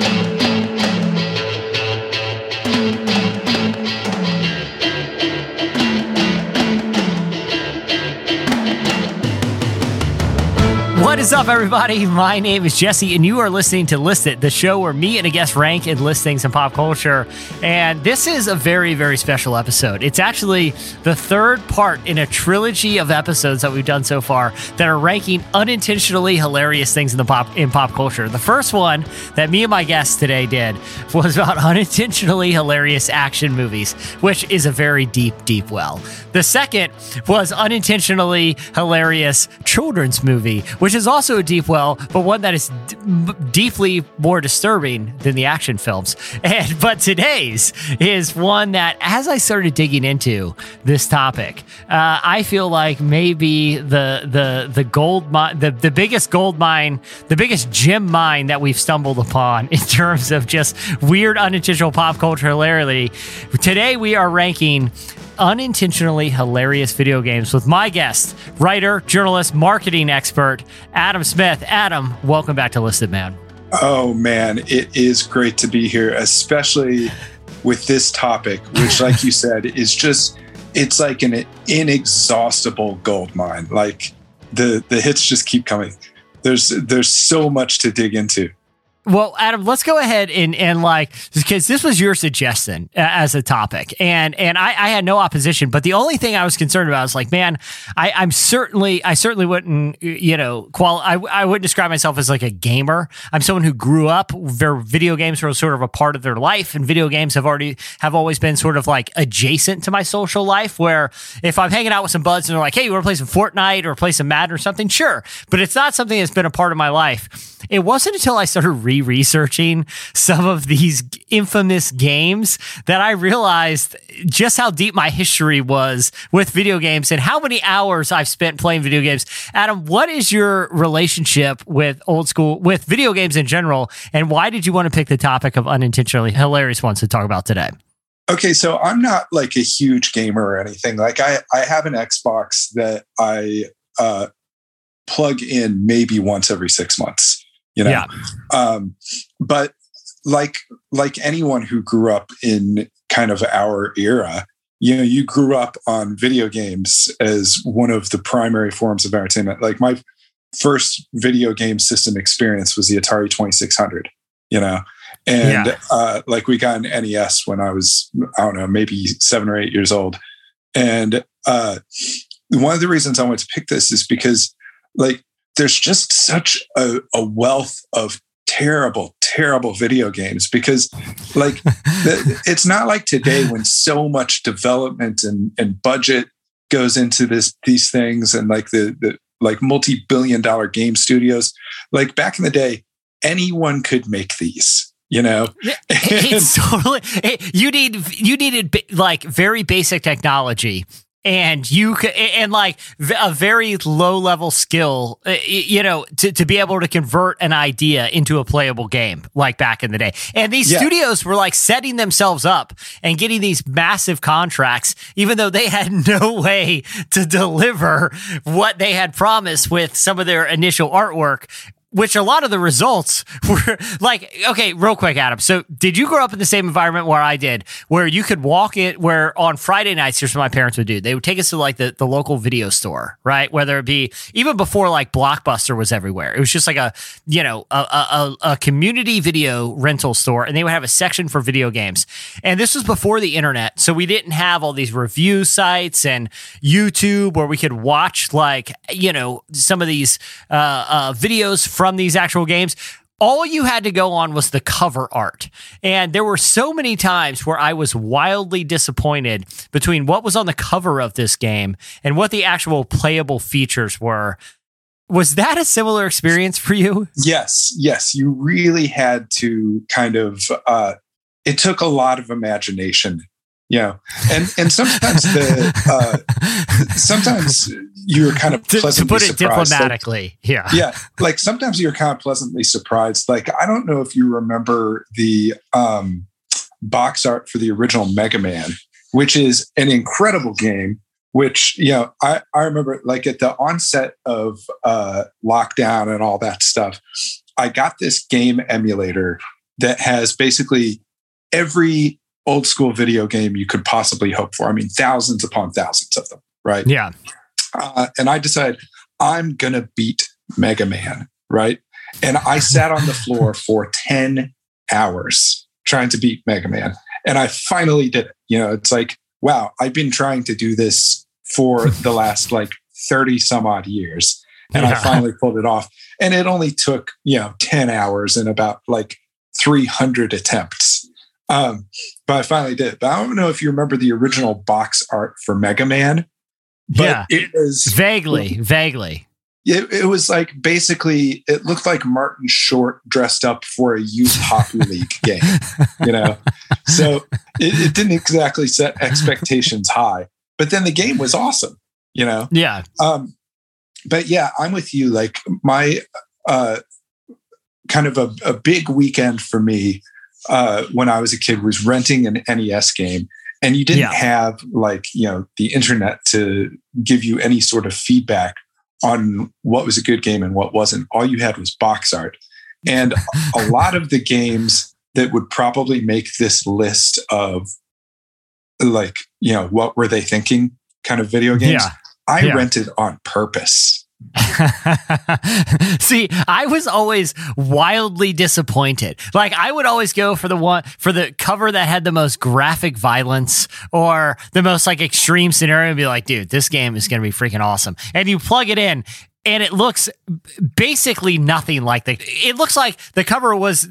What is up, everybody? My name is Jesse, and you are listening to List It, the show where me and a guest rank and list things in pop culture. And this is a very, very special episode. It's actually the third part in a trilogy of episodes that we've done so far that are ranking unintentionally hilarious things in the pop in pop culture. The first one that me and my guest today did was about unintentionally hilarious action movies, which is a very deep, deep well. The second was unintentionally hilarious children's movie, which is also a deep well, but one that is deeply more disturbing than the action films. And but today's is one that, as I started digging into this topic, uh, I feel like maybe the the the gold mine, the the biggest gold mine, the biggest gem mine that we've stumbled upon in terms of just weird unintentional pop culture hilarity. Today we are ranking unintentionally hilarious video games with my guest, writer, journalist, marketing expert, Adam Smith. Adam, welcome back to Listed Man. Oh man, it is great to be here, especially with this topic, which, like you said, is just it's like an inexhaustible gold mine. Like the the hits just keep coming. There's there's so much to dig into. Well, Adam, let's go ahead and and like because this was your suggestion uh, as a topic, and and I, I had no opposition, but the only thing I was concerned about was like, man, I, I'm certainly I certainly wouldn't you know qual I, I wouldn't describe myself as like a gamer. I'm someone who grew up where video games were sort of a part of their life, and video games have already have always been sort of like adjacent to my social life. Where if I'm hanging out with some buds and they're like, hey, you want to play some Fortnite or play some Madden or something, sure, but it's not something that's been a part of my life. It wasn't until I started re researching some of these infamous games that I realized just how deep my history was with video games and how many hours I've spent playing video games. Adam, what is your relationship with old school, with video games in general? And why did you want to pick the topic of unintentionally hilarious ones to talk about today? Okay, so I'm not like a huge gamer or anything. Like I, I have an Xbox that I uh, plug in maybe once every six months you know Yeah. um, but like like anyone who grew up in kind of our era you know you grew up on video games as one of the primary forms of entertainment like my first video game system experience was the atari 2600 you know and Yeah. uh, like we got an nes when i was i don't know maybe seven or eight years old and uh, one of the reasons i wanted to pick this is because like there's just such a, a wealth of terrible terrible video games because like the, it's not like today when so much development and, and budget goes into this these things and like the, the like multi-billion dollar game studios. Like back in the day anyone could make these you know? It's totally it- you need you needed like very basic technology and you could and like a very low level skill uh, you know to, to be able to convert an idea into a playable game like back in the day and these Yeah. studios were like setting themselves up and getting these massive contracts even though they had no way to deliver what they had promised with some of their initial artwork which a lot of the results were like okay real quick adam. So did you grow up in the same environment where i did where you could walk it where on friday nights here's what my parents would do. They would take us to like the, the local video store right? Whether it be even before like blockbuster was everywhere. It was just like a you know a, a, a community video rental store and they would have a section for video games. And this was before the internet so we didn't have all these review sites and youtube where we could watch like you know some of these uh, uh, videos from these actual games all you had to go on was the cover art. And there were so many times where I was wildly disappointed between what was on the cover of this game and what the actual playable features were. Was that a similar experience for you? yes yes you really had to kind of uh it took a lot of imagination know and and sometimes the uh sometimes you were kind of To, to put it surprised like- diplomatically. yeah. yeah like sometimes you're kind of pleasantly surprised like i don't know if you remember the um box art for the original mega man which is an incredible game which you know i i remember like at the onset of uh lockdown and all that stuff i got this game emulator that has basically every old school video game you could possibly hope for. I mean, thousands upon thousands of them, right? Yeah. Uh, and I decided I'm going to beat Mega Man, right? And I sat on the floor for 10 hours trying to beat Mega Man. And I finally did it. You know, it's like, wow, I've been trying to do this for the last like 30 some odd years. And yeah. I finally pulled it off. And it only took, you know, 10 hours and about like 300 attempts. Um, but I finally did. But I don't know if you remember the original box art for Mega Man. yeah, it was vaguely, vaguely. It, it, was like basically it looked like Martin Short dressed up for a youth hockey league game, you know. So it, it, didn't exactly set expectations high, but then the game was awesome, you know. Yeah. Um, but yeah, I'm with you. Like my uh, kind of a, a big weekend for me uh, when I was a kid was renting an NES game. And you didn't yeah. have like, you know, the internet to give you any sort of feedback on what was a good game and what wasn't. All you had was box art. And a lot of the games that would probably make this list of like, you know, what were they thinking kind of video games, yeah. I yeah. rented on purpose. See, I was always wildly disappointed. Like I would always go for the one for the cover that had the most graphic violence or the most like extreme scenario and be like, dude, this game is going to be freaking awesome. And you plug it in and it looks basically nothing like the it looks like the cover was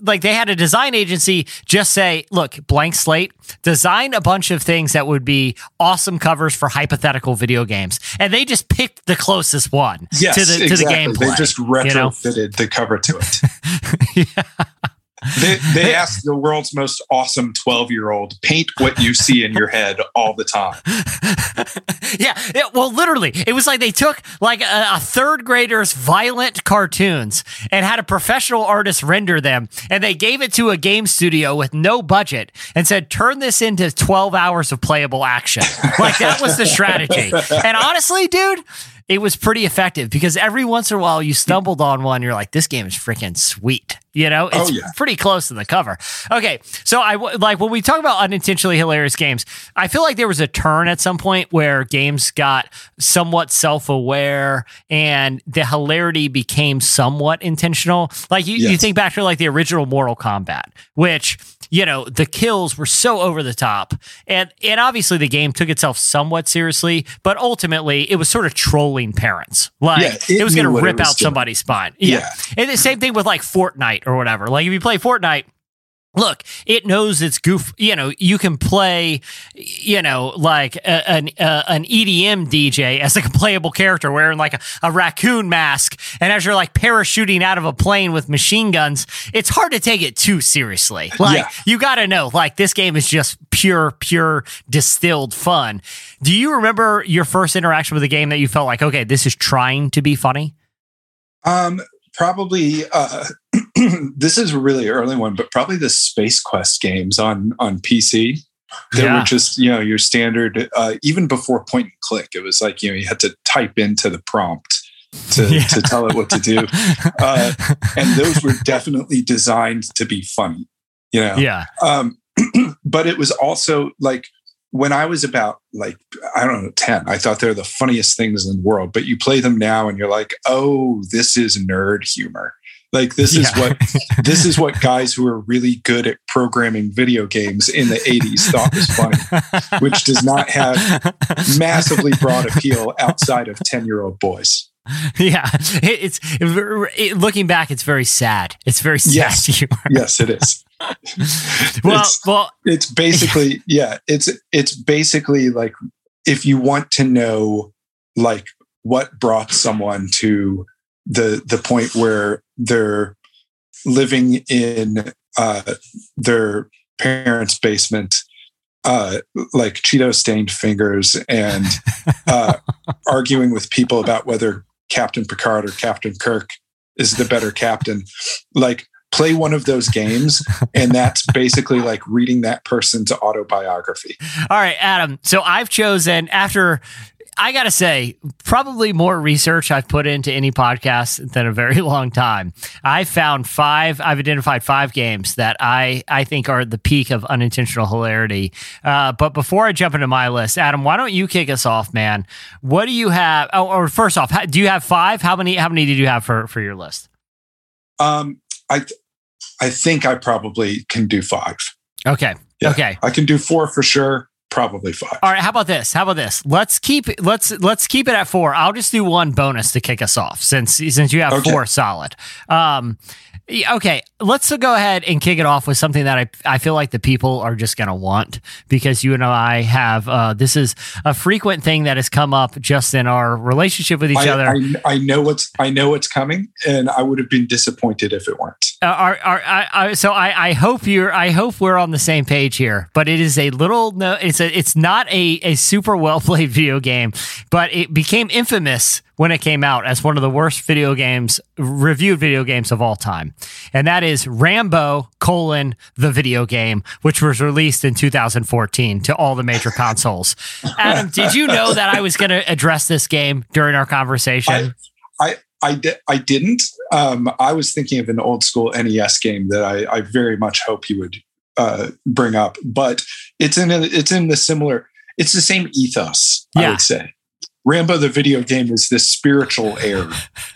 like they had a design agency just say, look, blank slate, design a bunch of things that would be awesome covers for hypothetical video games. And they just picked the closest one yes, to the exactly. to the gameplay. They just retrofitted you know? the cover to it. yeah. They, they asked the world's most awesome 12 year old paint what you see in your head all the time. yeah, it, well, literally, it was like they took like a, a, third grader's violent cartoons and had a professional artist render them, and they gave it to a game studio with no budget and said, "Turn this into 12 hours of playable action." Like that was the strategy. And honestly, dude it was pretty effective because every once in a while you stumbled on one, you're like, this game is freaking sweet. You know, oh, it's oh, yeah. pretty close to the cover. Okay, so I like when we talk about unintentionally hilarious games, I feel like there was a turn at some point where games got somewhat self-aware and the hilarity became somewhat intentional. Like you, yes. you think back to like the original Mortal Kombat, which you know the kills were so over the top, and and obviously the game took itself somewhat seriously, but ultimately it was sort of trolling parents. Like yeah, it, it, was going to rip out doing. somebody's spine. Yeah. yeah, and the same thing with like Fortnite or whatever. Like if you play Fortnite, look, it knows it's goof. You know, you can play, you know, like a, an uh, an EDM DJ as like a playable character wearing like a, a, raccoon mask, and as you're like parachuting out of a plane with machine guns, it's hard to take it too seriously. Like yeah. you got to know, like this game is just pure, pure distilled fun. Do you remember your first interaction with the game that you felt like, okay, this is trying to be funny? Um, probably uh, this is a really early one, but probably the Space Quest games on on PC. They yeah. were just you know your standard. Uh, even before point and click, it was like you know you had to type into the prompt to yeah. to tell it what to do, uh, and those were definitely designed to be funny. You know, yeah. Um, but it was also like when I was about like, I don't know, 10, I thought they're the funniest things in the world. But you play them now and you're like, oh, this is nerd humor. Like this yeah. is what this is what guys who are really good at programming video games in the 80s thought was funny, which does not have massively broad appeal outside of 10-year-old boys. Yeah, it's it, looking back, it's very sad. It's very sad yes. humor. Yes, it is. well, it's, well, it's basically yeah, it's it's basically like if you want to know like what brought someone to the the point where they're living in uh, their parents' basement, uh, like Cheeto stained fingers, and uh, arguing with people about whether Captain Picard or Captain Kirk is the better captain. Like, play one of those games, and that's basically like reading that person's autobiography. All right, Adam. So I've chosen after I got to say, probably more research I've put into any podcast than a very long time. I found five, I've identified five games that I, I think are the peak of unintentional hilarity. Uh, but before I jump into my list, Adam, why don't you kick us off, man? What do you have? Oh, or first off, do you have five? How many, how many did you have for, for your list? Um, I, th- I think I probably can do five. Okay. Yeah, okay. I can do four for sure probably five. All right, how about this? How about this? Let's keep let's let's keep it at four. I'll just do one bonus to kick us off since since you have okay. four solid. Um, Okay, let's go ahead and kick it off with something that I, I feel like the people are just going to want because you and I have uh, this is a frequent thing that has come up just in our relationship with each I, other. I, I, know what's I know what's coming, and I would have been disappointed if it weren't. Uh, are, are, I, so I, I hope you're I hope we're on the same page here. But it is a little no, it's a it's not a a super well played video game, but it became infamous when it came out as one of the worst video games, reviewed video games of all time. And that is Rambo colon the video game, which was released in 2014 to all the major consoles. Adam, did you know that I was going to address this game during our conversation? I, I, I, di- I didn't. Um, I was thinking of an old school NES game that I, I very much hope you would uh, bring up, but it's in a, it's in the similar, it's the same ethos, yeah. I would say. Rambo the video game is this spiritual heir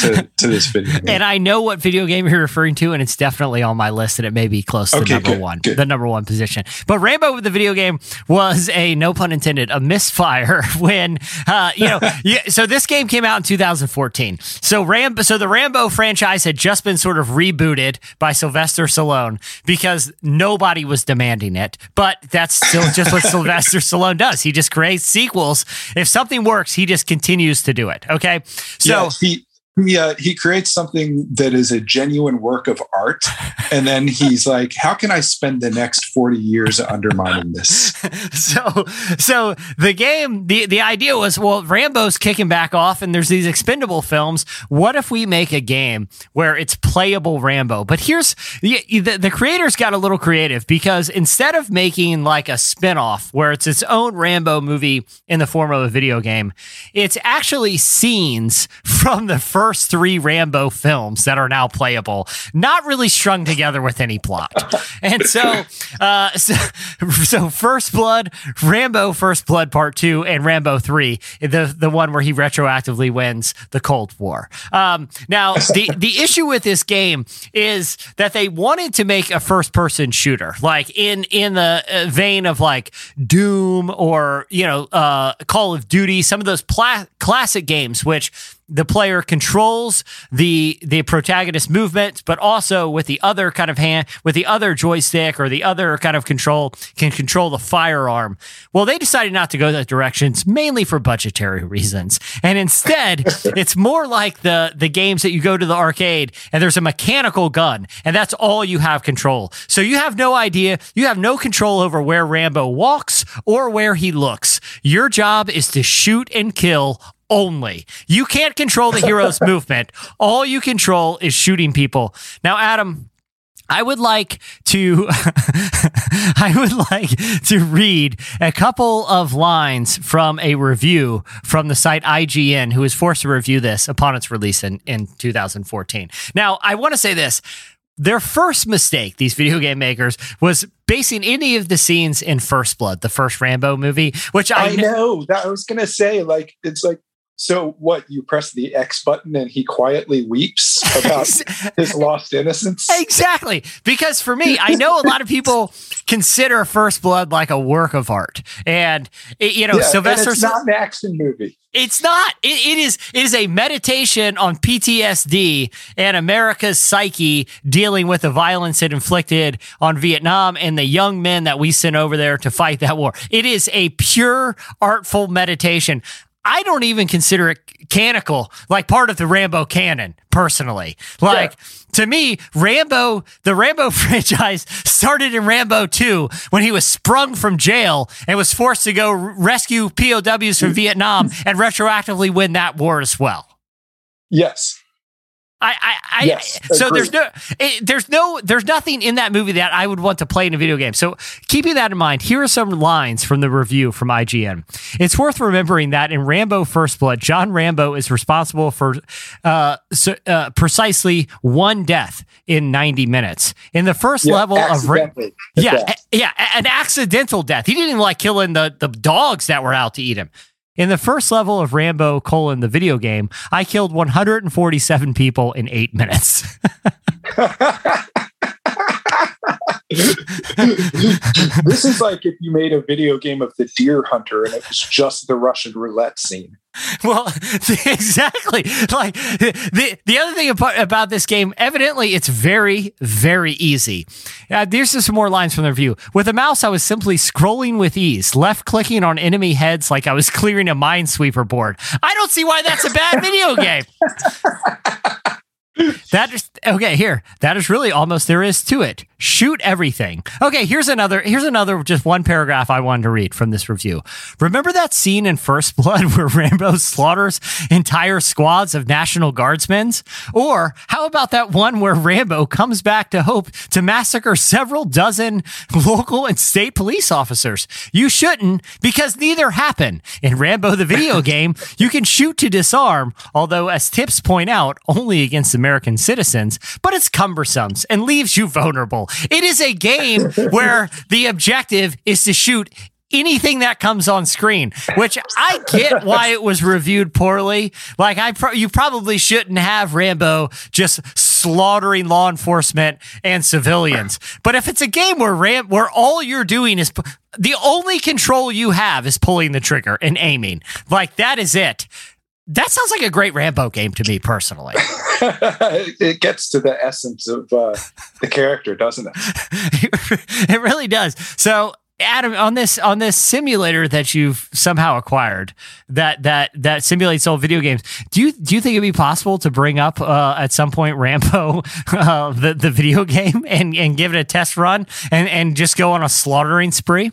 to, to this video game. And I know what video game you're referring to, and it's definitely on my list, and it may be close okay, to number good, one, good. the number one position. But Rambo with the video game was a no pun intended a misfire when uh, you know. yeah, so this game came out in 2014. So Rambo, so the Rambo franchise had just been sort of rebooted by Sylvester Stallone because nobody was demanding it. But that's still just what Sylvester Stallone does. He just creates sequels. If something works, he just continues to do it. Okay, so yeah, he he he creates something that is a genuine work of art, and then he's like, "How can I spend the next forty years undermining this?" so, so the game, the the idea was, well, Rambo's kicking back off, and there's these expendable films. What if we make a game where it's playable Rambo? But here's the the, the creators got a little creative because instead of making like a spinoff where it's its own Rambo movie in the form of a video game, it's actually scenes from the first first three Rambo films that are now playable, not really strung together with any plot. And so, uh, so, so First Blood, Rambo First Blood Part Two, and Rambo Three, the the one where he retroactively wins the Cold War. Um, now, the the issue with this game is that they wanted to make a first person shooter, like in in the uh, vein of like Doom or you know uh, Call of Duty, some of those pla- classic games, which the player controls the the protagonist movement, but also with the other kind of hand, with the other joystick or the other kind of control, can control the firearm. Well, they decided not to go that direction, mainly for budgetary reasons, and instead, it's more like the the games that you go to the arcade and there's a mechanical gun, and that's all you have control. So you have no idea, you have no control over where Rambo walks or where he looks. Your job is to shoot and kill only. You can't control the hero's movement. All you control is shooting people. Now, Adam, I would like to I would like to read a couple of lines from a review from the site IGN who was forced to review this upon its release in, in 2014. Now, I want to say this. Their first mistake, these video game makers, was basing any of the scenes in First Blood, the first Rambo movie, which I, I know. That I was gonna say, like, it's like so what? You press the X button and he quietly weeps about his lost innocence. Exactly, because for me, I know a lot of people consider First Blood like a work of art, and it, you know yeah, Sylvester. it's not an action movie. It's not. It, it is. It is a meditation on PTSD and America's psyche dealing with the violence it inflicted on Vietnam and the young men that we sent over there to fight that war. It is a pure artful meditation. I don't even consider it canonical, like part of the Rambo canon, personally. Like, yeah. to me, Rambo, the Rambo franchise started in Rambo 2 when he was sprung from jail and was forced to go rescue POWs from mm. Vietnam and retroactively win that war as well. Yes. I, I, I yes, so agreed. there's no, it, there's no, there's nothing in that movie that I would want to play in a video game. So keeping that in mind, here are some lines from the review from IGN. It's worth remembering that in Rambo First Blood, John Rambo is responsible for uh, so, uh, precisely one death in 90 minutes. In the first yeah, level of Ra- yeah, yeah, an accidental death. He didn't even like killing the the dogs that were out to eat him. In the first level of Rambo colon the video game, I killed 147 people in eight minutes. this is like if you made a video game of the deer hunter and it was just the Russian roulette scene. Well, exactly. Like the the other thing about, about this game, evidently, it's very very easy. Uh, there's just some more lines from the review. With a mouse, I was simply scrolling with ease, left clicking on enemy heads like I was clearing a minesweeper board. I don't see why that's a bad video game. that is okay here. That is really almost there is to it. Shoot everything. Okay here's another here's another just one paragraph i wanted to read from this review. Remember that scene in first blood where rambo slaughters entire squads of national guardsmen? Or how about that one where rambo comes back to hope to massacre several dozen local and state police officers? You shouldn't because neither happen. In rambo the video game you can shoot to disarm although as tips point out only against american American citizens, but it's cumbersome and leaves you vulnerable. It is a game where the objective is to shoot anything that comes on screen, which I get why it was reviewed poorly. Like I, pro- you probably shouldn't have Rambo just slaughtering law enforcement and civilians. But if it's a game where Ram, where all you're doing is the only control you have is pulling the trigger and aiming, like that is it. That sounds like a great Rambo game to me personally. it gets to the essence of uh, the character, doesn't it? it really does. So, Adam, on this on this simulator that you've somehow acquired that that that simulates all video games, do you do you think it'd be possible to bring up uh, at some point Rambo uh, the the video game and and give it a test run and and just go on a slaughtering spree?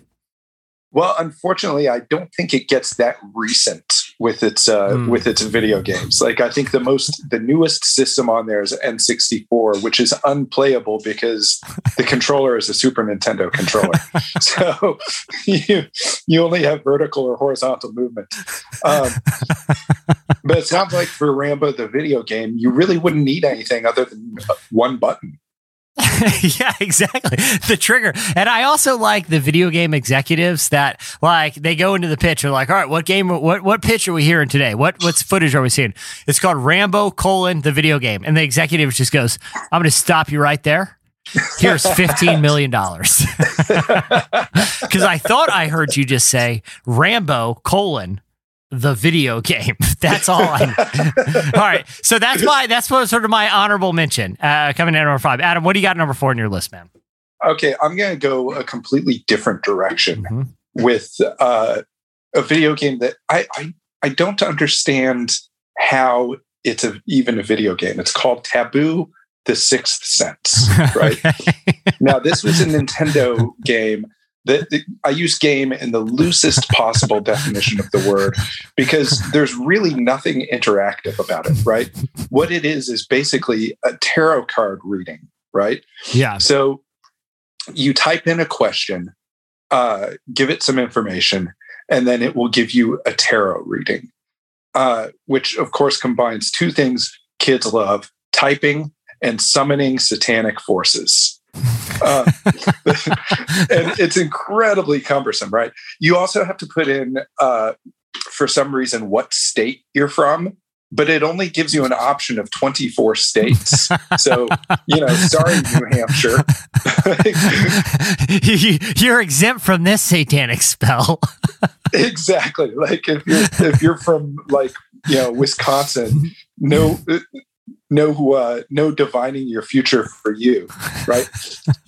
Well, unfortunately, I don't think it gets that recent with its uh, mm. with its video games. Like I think the most the newest system on there is N64, which is unplayable because the controller is a Super Nintendo controller. so you you only have vertical or horizontal movement. Um, but it sounds like for Rambo the video game, you really wouldn't need anything other than one button. yeah, exactly. The trigger. And I also like the video game executives that like they go into the pitch and like, all right, what game what what pitch are we hearing today? What what's footage are we seeing? It's called Rambo colon the video game. And the executive just goes, I'm gonna stop you right there. Here's $15 million. Because I thought I heard you just say Rambo colon the video game. That's all I all right. So that's my that's what sort of my honorable mention. Uh, coming in at number five. Adam, what do you got number four in your list, man? Okay, I'm gonna go a completely different direction mm-hmm. with uh, a video game that I, I I don't understand how it's a, even a video game. It's called Taboo the Sixth Sense, right? now, this was a Nintendo game the, the, I use game in the loosest possible definition of the word because there's really nothing interactive about it, right? What it is is basically a tarot card reading, right? Yeah. So you type in a question, uh, give it some information, and then it will give you a tarot reading, uh, which of course combines two things kids love typing and summoning satanic forces. Uh, and it's incredibly cumbersome, right? You also have to put in, uh, for some reason, what state you're from, but it only gives you an option of 24 states. So, you know, sorry, New Hampshire. you're exempt from this satanic spell. exactly. Like if you're if you're from like, you know, Wisconsin, no no uh, no divining your future for you, right?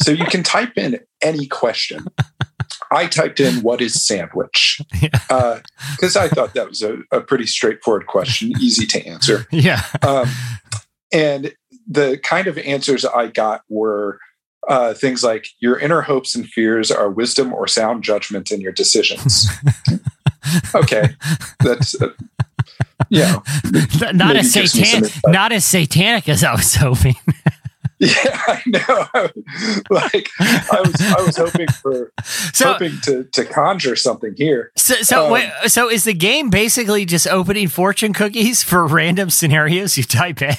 so you can type in any question. I typed in "What is sandwich?" because uh, I thought that was a, a, pretty straightforward question, easy to answer. Yeah, um, and the kind of answers I got were uh, things like your inner hopes and fears are wisdom or sound judgment in your decisions. okay, that's uh, yeah, not as satanic, not as satanic as I was hoping. Yeah, I know. like I was, I was hoping for so, hoping to to conjure something here. So, so um, wait, so is the game basically just opening fortune cookies for random scenarios you type in?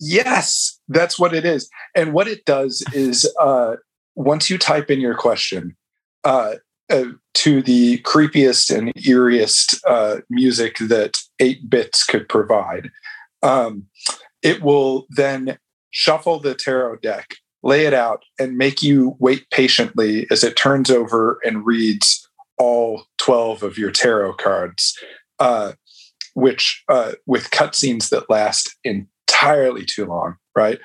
Yes, that's what it is. And what it does is, uh, once you type in your question, uh, uh, to the creepiest and eeriest uh, music that eight bits could provide. Um, it will then shuffle the tarot deck, lay it out, and make you wait patiently as it turns over and reads all 12 of your tarot cards, uh, which uh, with cutscenes that last entirely too long, right?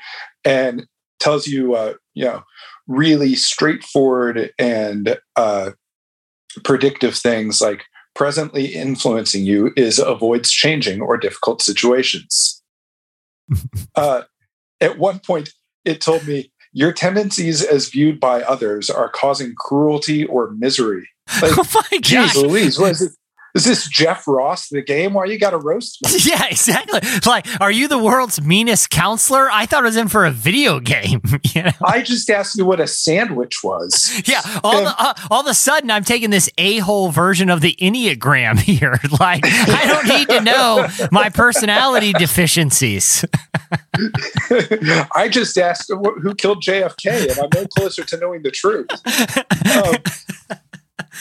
And tells you, uh, you know, really straightforward and uh, predictive things like presently influencing you is avoids changing or difficult situations. uh, at one point, it told me your tendencies as viewed by others are causing cruelty or misery. Like, oh my god! Louise, what is it? Is this Jeff Ross the game? Why you got to roast me? Yeah, exactly. Like, are you the world's meanest counselor? I thought it was in for a video game. You know? I just asked you what a sandwich was. Yeah, all and, the, uh, all of a sudden I'm taking this a hole version of the enneagram here. Like, I don't need to know my personality deficiencies. I just asked who killed JFK, and I'm no closer to knowing the truth. Um,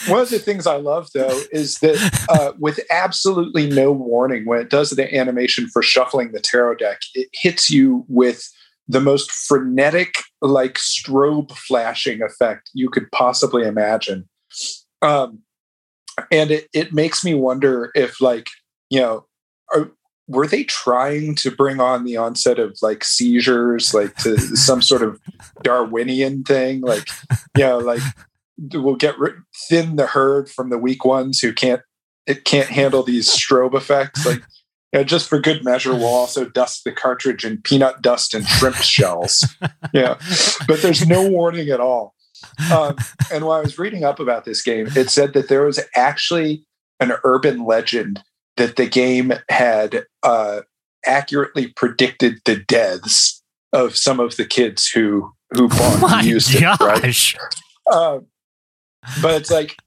one of the things I love though is that uh, with absolutely no warning, when it does the animation for shuffling the tarot deck, it hits you with the most frenetic, like strobe flashing effect you could possibly imagine. Um, and it, it makes me wonder if, like, you know, are, were they trying to bring on the onset of like seizures, like to some sort of Darwinian thing? Like, you know, like we'll get thin the herd from the weak ones who can't it can't handle these strobe effects like you know, just for good measure we'll also dust the cartridge in peanut dust and shrimp shells yeah but there's no warning at all um, and while i was reading up about this game it said that there was actually an urban legend that the game had uh, accurately predicted the deaths of some of the kids who who bought oh and used gosh. it. Right? Um, but it's like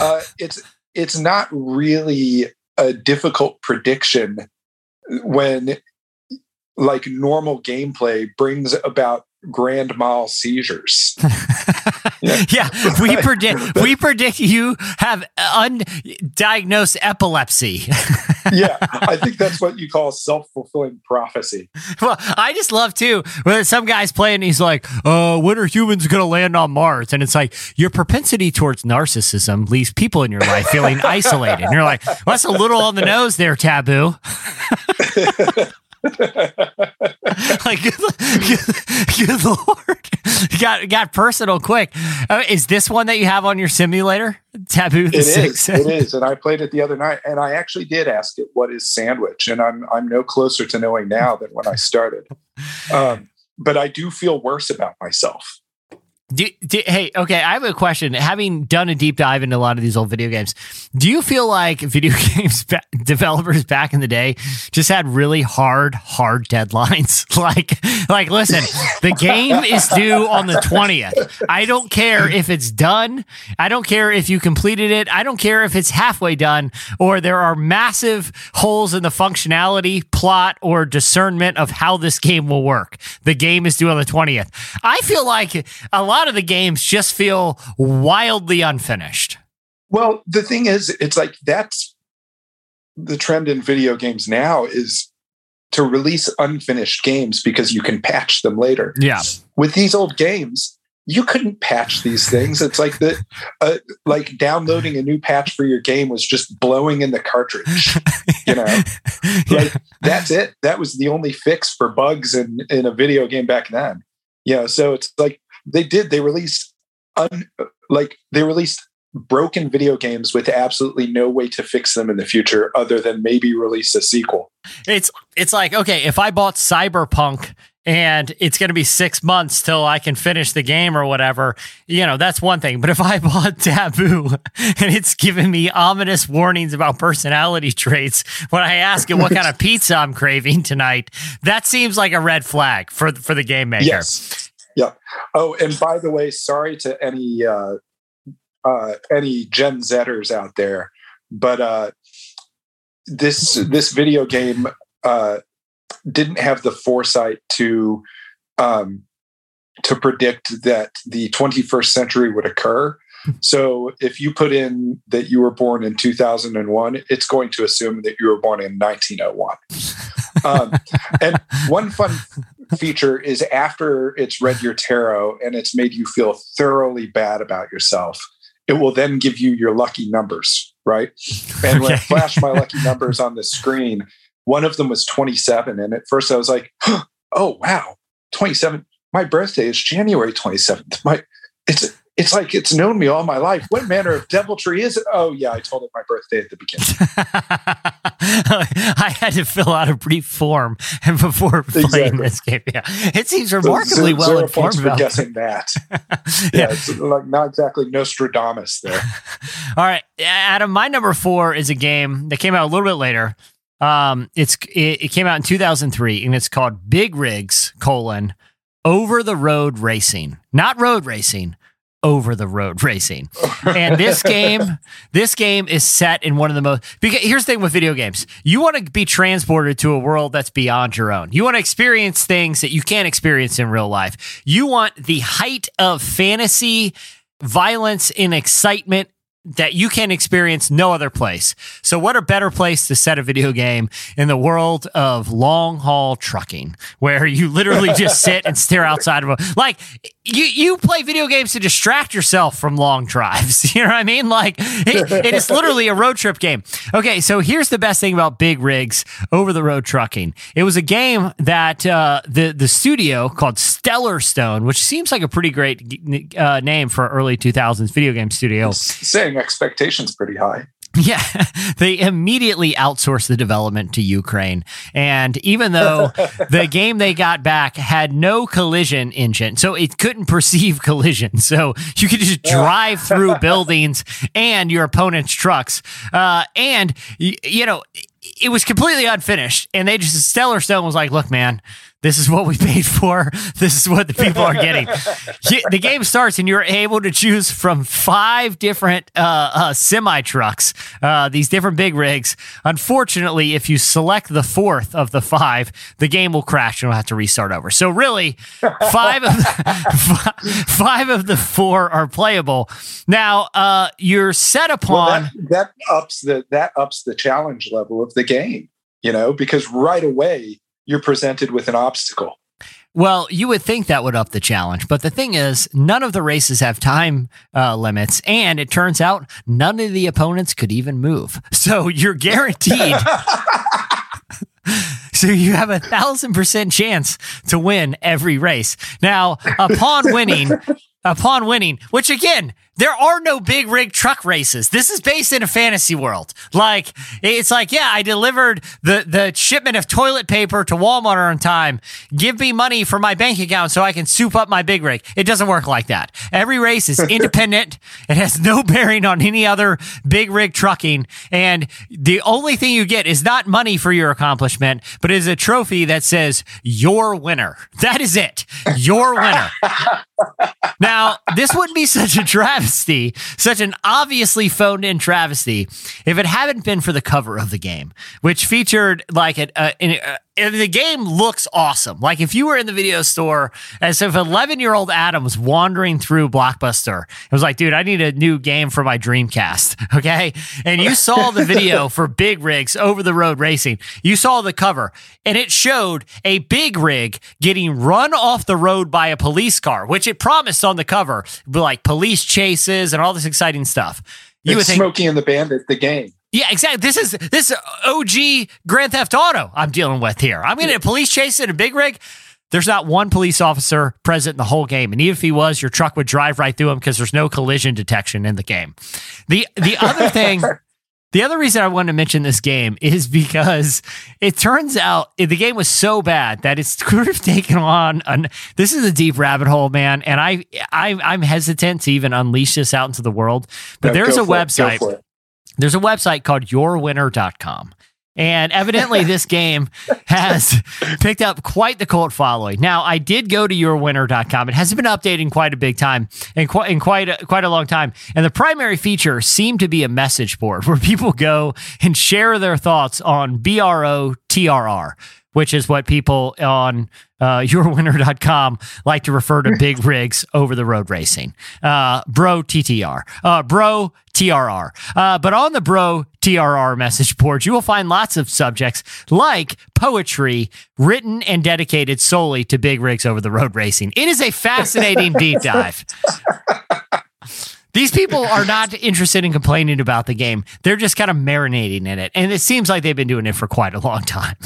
uh, it's it's not really a difficult prediction when like normal gameplay brings about grand mal seizures. yeah. yeah, we predict we predict you have undiagnosed epilepsy. yeah, I think that's what you call self-fulfilling prophecy. Well, I just love too when some guy's playing he's like, "Uh, when are humans going to land on Mars?" And it's like your propensity towards narcissism leaves people in your life feeling isolated. And you're like, well, "That's a little on the nose there, taboo." like good, good, good, lord got got personal quick. Uh, is this one that you have on your simulator? Taboo the it six is, it is and i played it the other night and i actually did ask it what is sandwich? And i'm i'm no closer to knowing now than when i started. Um, but i do feel worse about myself do, do, hey, okay, I have a question. Having done a deep dive into a lot of these old video games, do you feel like video games ba- developers back in the day just had really hard, hard deadlines? like, like, listen, the game is due on the 20th. I don't care if it's done. I don't care if you completed it. I don't care if it's halfway done or there are massive holes in the functionality, plot, or discernment of how this game will work. The game is due on the 20th. I feel like a lot lot of the games just feel wildly unfinished. Well, the thing is, it's like that's the trend in video games now is to release unfinished games because you can patch them later. Yeah. With these old games, you couldn't patch these things. It's like the uh, like downloading a new patch for your game was just blowing in the cartridge. You know, like that's it. That was the only fix for bugs in in a video game back then. Yeah, you know, so it's like they did. They released un, like they released broken video games with absolutely no way to fix them in the future other than maybe release a sequel. It's it's like okay, if I bought Cyberpunk and it's going to be six months till I can finish the game or whatever, you know, that's one thing. But if I bought Taboo and it's giving me ominous warnings about personality traits when I ask it what kind of pizza I'm craving tonight, that seems like a red flag for for the game maker. Yes. Yeah. Oh, and by the way, sorry to any uh, uh, any Gen Zers out there, but uh, this this video game uh, didn't have the foresight to um, to predict that the 21st century would occur. So if you put in that you were born in 2001, it's going to assume that you were born in 1901. um, and one fun feature is after it's read your tarot and it's made you feel thoroughly bad about yourself, it will then give you your lucky numbers, right? And when I flashed my lucky numbers on the screen, one of them was 27. And at first I was like, oh, wow, 27. My birthday is January 27th. My, it's, it's like it's known me all my life. What manner of deviltry is it? Oh, yeah, I told it my birthday at the beginning. I had to fill out a brief form and before playing exactly. this game. Yeah, it seems remarkably so, well informed. For guessing that. yeah, yeah, it's like not exactly Nostradamus there. all right, Adam. My number four is a game that came out a little bit later. Um, it's it, it came out in 2003 and it's called Big Rigs colon over the road racing, not road racing over the road racing. And this game, this game is set in one of the most because here's the thing with video games. You want to be transported to a world that's beyond your own. You want to experience things that you can't experience in real life. You want the height of fantasy, violence and excitement that you can experience no other place. So, what a better place to set a video game in the world of long haul trucking, where you literally just sit and stare outside of a like you you play video games to distract yourself from long drives. You know what I mean? Like it, it is literally a road trip game. Okay, so here's the best thing about Big Rigs over the road trucking. It was a game that uh, the the studio called Stellar Stone, which seems like a pretty great uh, name for early 2000s video game studio. Saying expectations pretty high. Yeah, they immediately outsourced the development to Ukraine. And even though the game they got back had no collision engine, so it couldn't perceive collision. So you could just drive through buildings and your opponent's trucks. Uh, and, you know, it was completely unfinished. And they just, Stellar Stone was like, look, man, this is what we paid for. This is what the people are getting. the game starts, and you're able to choose from five different uh, uh, semi trucks, uh, these different big rigs. Unfortunately, if you select the fourth of the five, the game will crash and you'll have to restart over. So, really, five of the, five of the four are playable. Now, uh, you're set upon well, that, that ups the that ups the challenge level of the game. You know, because right away you're presented with an obstacle. Well, you would think that would up the challenge, but the thing is, none of the races have time uh, limits, and it turns out none of the opponents could even move. So you're guaranteed. so you have a thousand percent chance to win every race. Now, upon winning, upon winning, which again, there are no big rig truck races. This is based in a fantasy world. Like it's like, yeah, I delivered the the shipment of toilet paper to Walmart on time. Give me money for my bank account so I can soup up my big rig. It doesn't work like that. Every race is independent. it has no bearing on any other big rig trucking, and the only thing you get is not money for your accomplishment, but is a trophy that says "Your winner." That is it. Your winner. now, this wouldn't be such a travesty travesty, such an obviously phoned in travesty, if it hadn't been for the cover of the game, which featured like a, a, uh, a the game looks awesome. Like if you were in the video store, as if 11 year old Adam was wandering through Blockbuster, it was like, dude, I need a new game for my Dreamcast. Okay. And you saw the video for Big Rigs over the road racing. You saw the cover and it showed a big rig getting run off the road by a police car, which it promised on the cover, like police chases and all this exciting stuff. You it's would think, Smokey and the Bandit, the game. Yeah, exactly. This is this OG Grand Theft Auto I'm dealing with here. I'm getting a police chase in a big rig. There's not one police officer present in the whole game, and even if he was, your truck would drive right through him because there's no collision detection in the game. The the other thing The other reason I wanted to mention this game is because it turns out the game was so bad that it's sort of taken on. An, this is a deep rabbit hole, man, and I, I I'm hesitant to even unleash this out into the world. But no, there's a website. There's a website called YourWinner.com. And evidently, this game has picked up quite the cult following. Now, I did go to yourwinner.com. It has been updating quite a big time and quite in quite a, quite a long time. And the primary feature seemed to be a message board where people go and share their thoughts on BROTRR, which is what people on uh, yourwinner.com like to refer to big rigs over the road racing. Uh, bro TTR. Uh, bro TRR. Uh, but on the bro TRR message board, you will find lots of subjects like poetry written and dedicated solely to big rigs over the road racing. It is a fascinating deep dive. These people are not interested in complaining about the game. They're just kind of marinating in it. And it seems like they've been doing it for quite a long time.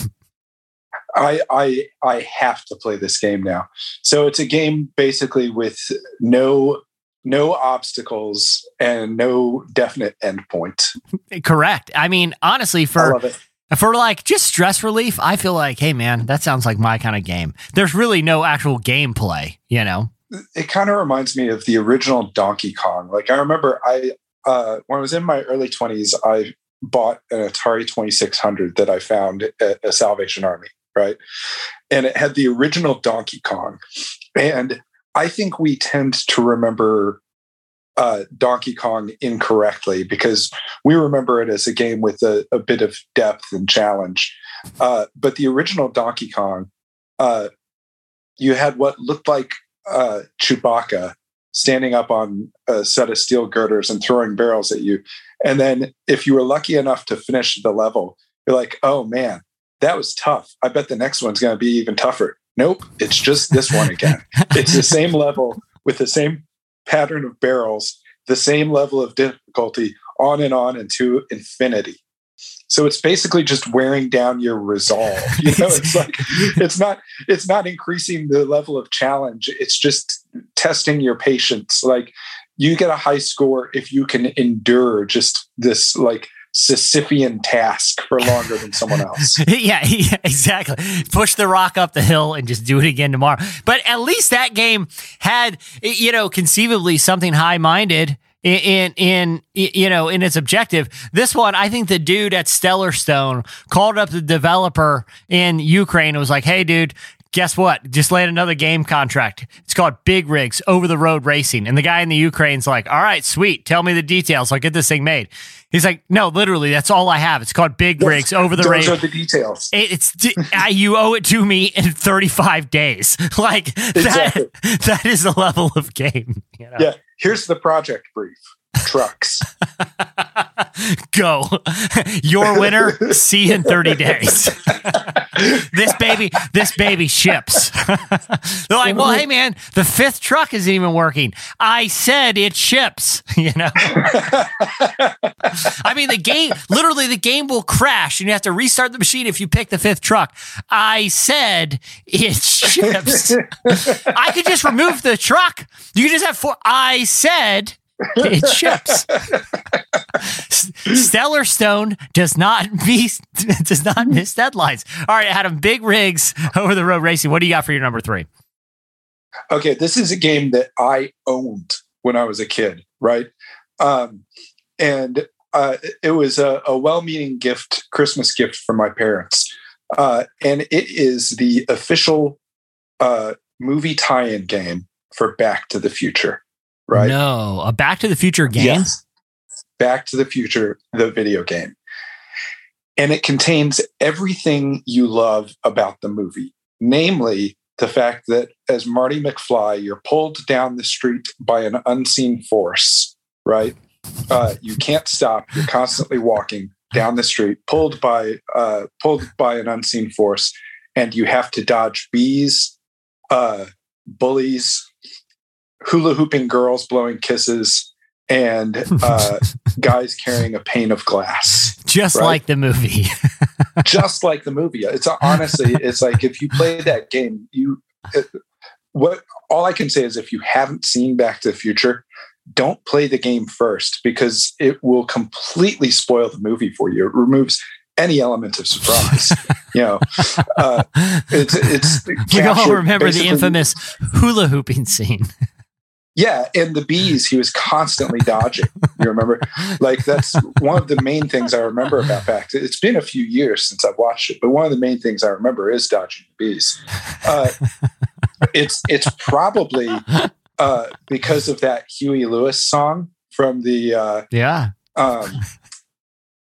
I I I have to play this game now. So it's a game basically with no no obstacles and no definite endpoint. Correct. I mean, honestly, for for like just stress relief, I feel like, hey man, that sounds like my kind of game. There's really no actual gameplay, you know. It kind of reminds me of the original Donkey Kong. Like I remember I uh, when I was in my early 20s, I bought an Atari 2600 that I found at a Salvation Army right? And it had the original Donkey Kong. And I think we tend to remember uh, Donkey Kong incorrectly because we remember it as a game with a, a bit of depth and challenge. Uh, but the original Donkey Kong, uh, you had what looked like uh, Chewbacca standing up on a set of steel girders and throwing barrels at you. And then if you were lucky enough to finish the level, you're like, oh man, that was tough. I bet the next one's going to be even tougher. Nope, it's just this one again. it's the same level with the same pattern of barrels, the same level of difficulty, on and on into infinity. So it's basically just wearing down your resolve. You know, it's like it's not it's not increasing the level of challenge. It's just testing your patience. Like you get a high score if you can endure just this like Sisyphean task for longer than someone else. yeah, yeah, exactly. Push the rock up the hill and just do it again tomorrow. But at least that game had, you know, conceivably something high minded in, in in you know in its objective. This one, I think the dude at Stellar Stone called up the developer in Ukraine and was like, "Hey, dude, guess what? Just land another game contract. It's called Big Rigs Over the Road Racing. And the guy in the Ukraine's like, all right, sweet. Tell me the details. I'll get this thing made. He's like, no, literally, that's all I have. It's called Big yes, Rigs Over the Road. Those are the details. It, it's you owe it to me in 35 days. Like exactly. that, that is the level of game. You know? Yeah. Here's the project brief trucks. Go. Your winner. See you in 30 days. this baby, this baby ships. They're like, well, hey man, the fifth truck isn't even working. I said it ships, you know. I mean, the game literally the game will crash and you have to restart the machine if you pick the fifth truck. I said it ships. I could just remove the truck. You could just have four. I said it ships. Stellar Stone does not miss does not miss deadlines. All right, Adam, big rigs over the road racing. What do you got for your number three? Okay, this is a game that I owned when I was a kid, right? Um, and uh, it was a, a, well-meaning gift, Christmas gift from my parents, uh, and it is the official uh, movie tie-in game for Back to the Future right? No, a Back to the Future game. Yes. Back to the Future, the video game. And it contains everything you love about the movie, namely the fact that as Marty McFly, you're pulled down the street by an unseen force, right? Uh, you can't stop. You're constantly walking down the street, pulled by uh, pulled by an unseen force, and you have to dodge bees, uh, bullies, hula hooping girls blowing kisses and uh, guys carrying a pane of glass. Just right? like the movie. Just like the movie. It's honestly, it's like if you play that game, you it, what all I can say is if you haven't seen Back to the Future, don't play the game first because it will completely spoil the movie for you. It removes any element of surprise. you know, uh, it's it's. We all remember the infamous hula hooping scene. Yeah, and the bees he was constantly dodging. You remember? Like that's one of the main things I remember about back. It's been a few years since I've watched it, but one of the main things I remember is dodging the bees. Uh, it's it's probably uh, because of that Huey Lewis song from the uh, yeah um,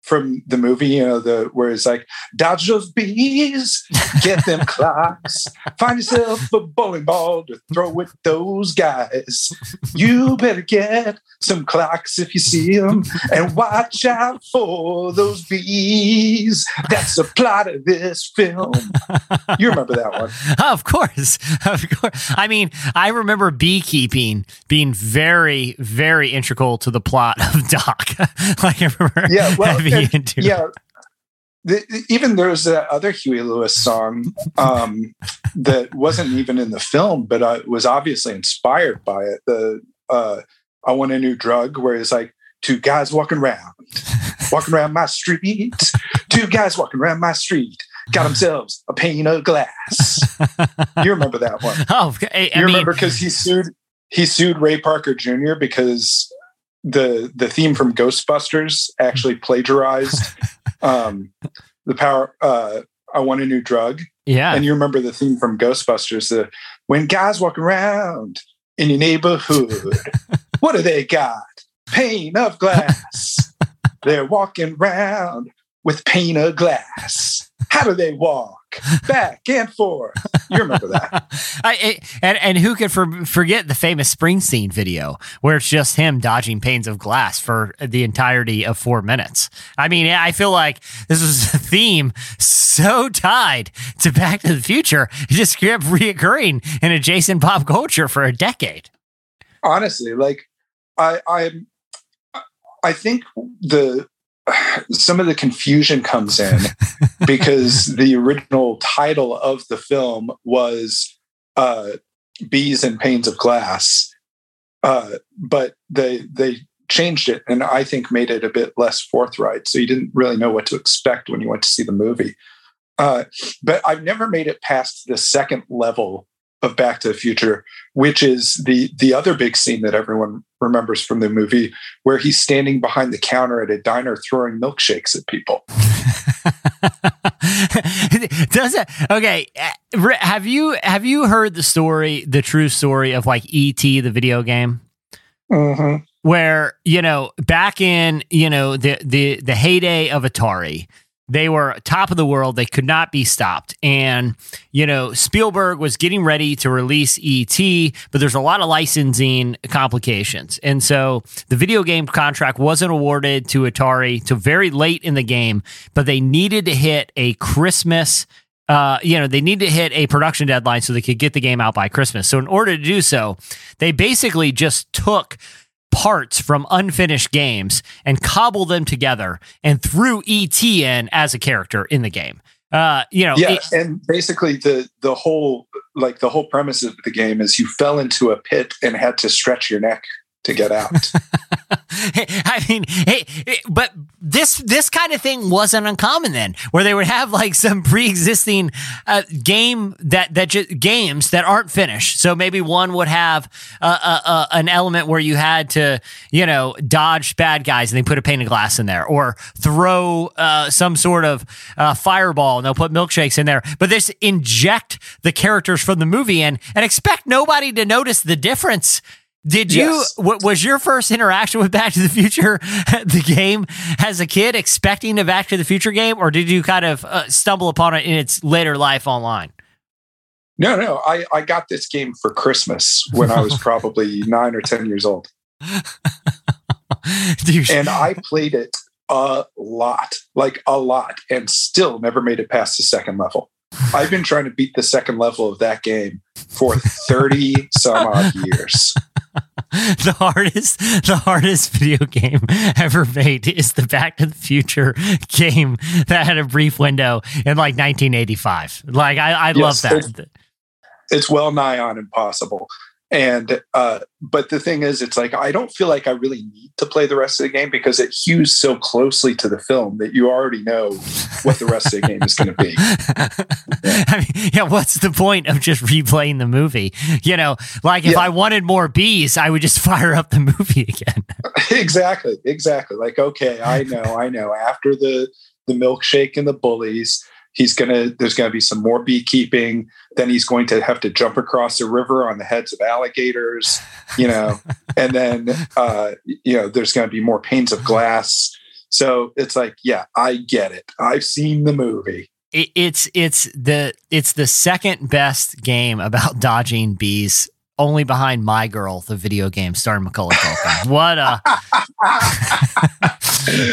from the movie, you know, the where it's like dodge those bees, get them clocks, find yourself a bowling ball to throw with those guys. You better get some clocks if you see them, and watch out for those bees. That's the plot of this film. You remember that one? of course, of course. I mean, I remember beekeeping being very, very integral to the plot of Doc. like I remember, yeah, well into. Yeah. The, even there's that other Huey Lewis song um, that wasn't even in the film, but uh, was obviously inspired by it. The uh, "I Want a New Drug," where it's like two guys walking around, walking around my street. Two guys walking around my street got themselves a pane of glass. you remember that one? Oh, I, I you remember because he sued he sued Ray Parker Jr. because the the theme from Ghostbusters actually plagiarized um, the power. Uh, I want a new drug. Yeah, and you remember the theme from Ghostbusters? The when guys walk around in your neighborhood, what do they got? Pane of glass. They're walking around with pane of glass. How do they walk? Back and forth. You remember that? I, and and who could for, forget the famous Springsteen video where it's just him dodging panes of glass for the entirety of four minutes? I mean, I feel like this was a theme so tied to Back to the Future, it just kept reoccurring in adjacent pop culture for a decade. Honestly, like I, I, I think the some of the confusion comes in because the original title of the film was uh, "Bees and Panes of Glass," uh, but they they changed it and I think made it a bit less forthright. So you didn't really know what to expect when you went to see the movie. Uh, but I've never made it past the second level of Back to the Future, which is the the other big scene that everyone remembers from the movie, where he's standing behind the counter at a diner throwing milkshakes at people. Does it? Okay, uh, have you have you heard the story, the true story of like ET, the video game? Mm-hmm. Where you know back in you know the the the heyday of Atari they were top of the world. They could not be stopped. And, you know, Spielberg was getting ready to release ET, but there's a lot of licensing complications. And so the video game contract wasn't awarded to Atari to very late in the game, but they needed to hit a Christmas. Uh, you know, they need to hit a production deadline so they could get the game out by Christmas. So, in order to do so, they basically just took parts from unfinished games and cobble them together and threw ET in as a character in the game. Uh, you know, yeah, it, and basically the the whole like the whole premise of the game is you fell into a pit and had to stretch your neck to get out. I mean, hey, but this this kind of thing wasn't uncommon then, where they would have like some pre-existing uh, game that that games that aren't finished. So maybe one would have uh, uh, uh, an element where you had to, you know, dodge bad guys, and they put a pane of glass in there, or throw uh, some sort of uh, fireball, and they'll put milkshakes in there. But this inject the characters from the movie in and expect nobody to notice the difference did you? Yes. What was your first interaction with Back to the Future, the game, as a kid, expecting a Back to the Future game, or did you kind of uh, stumble upon it in its later life online? No, no. I, I got this game for Christmas when I was probably nine or 10 years old. and I played it a lot, like a lot, and still never made it past the second level. I've been trying to beat the second level of that game for 30 some odd years. the hardest the hardest video game ever made is the Back to the Future game that had a brief window in like 1985. Like I, I yes, love that. It's, it's well nigh on impossible. And uh, but the thing is, it's like I don't feel like I really need to play the rest of the game because it hews so closely to the film that you already know what the rest of the game is going to be. Yeah. I mean, yeah, what's the point of just replaying the movie? You know, like if Yeah. I wanted more bees, I would just fire up the movie again. exactly, exactly. Like, okay, I know, I know. After the the milkshake and the bullies, he's gonna. There's gonna be some more beekeeping. Then he's going to have to jump across a river on the heads of alligators. You know, and then uh, you know, there's gonna be more panes of glass. So it's like, yeah, I get it. I've seen the movie. It, it's it's the it's the second best game about dodging bees, only behind My Girl, the video game starring Macaulay Culkin. What a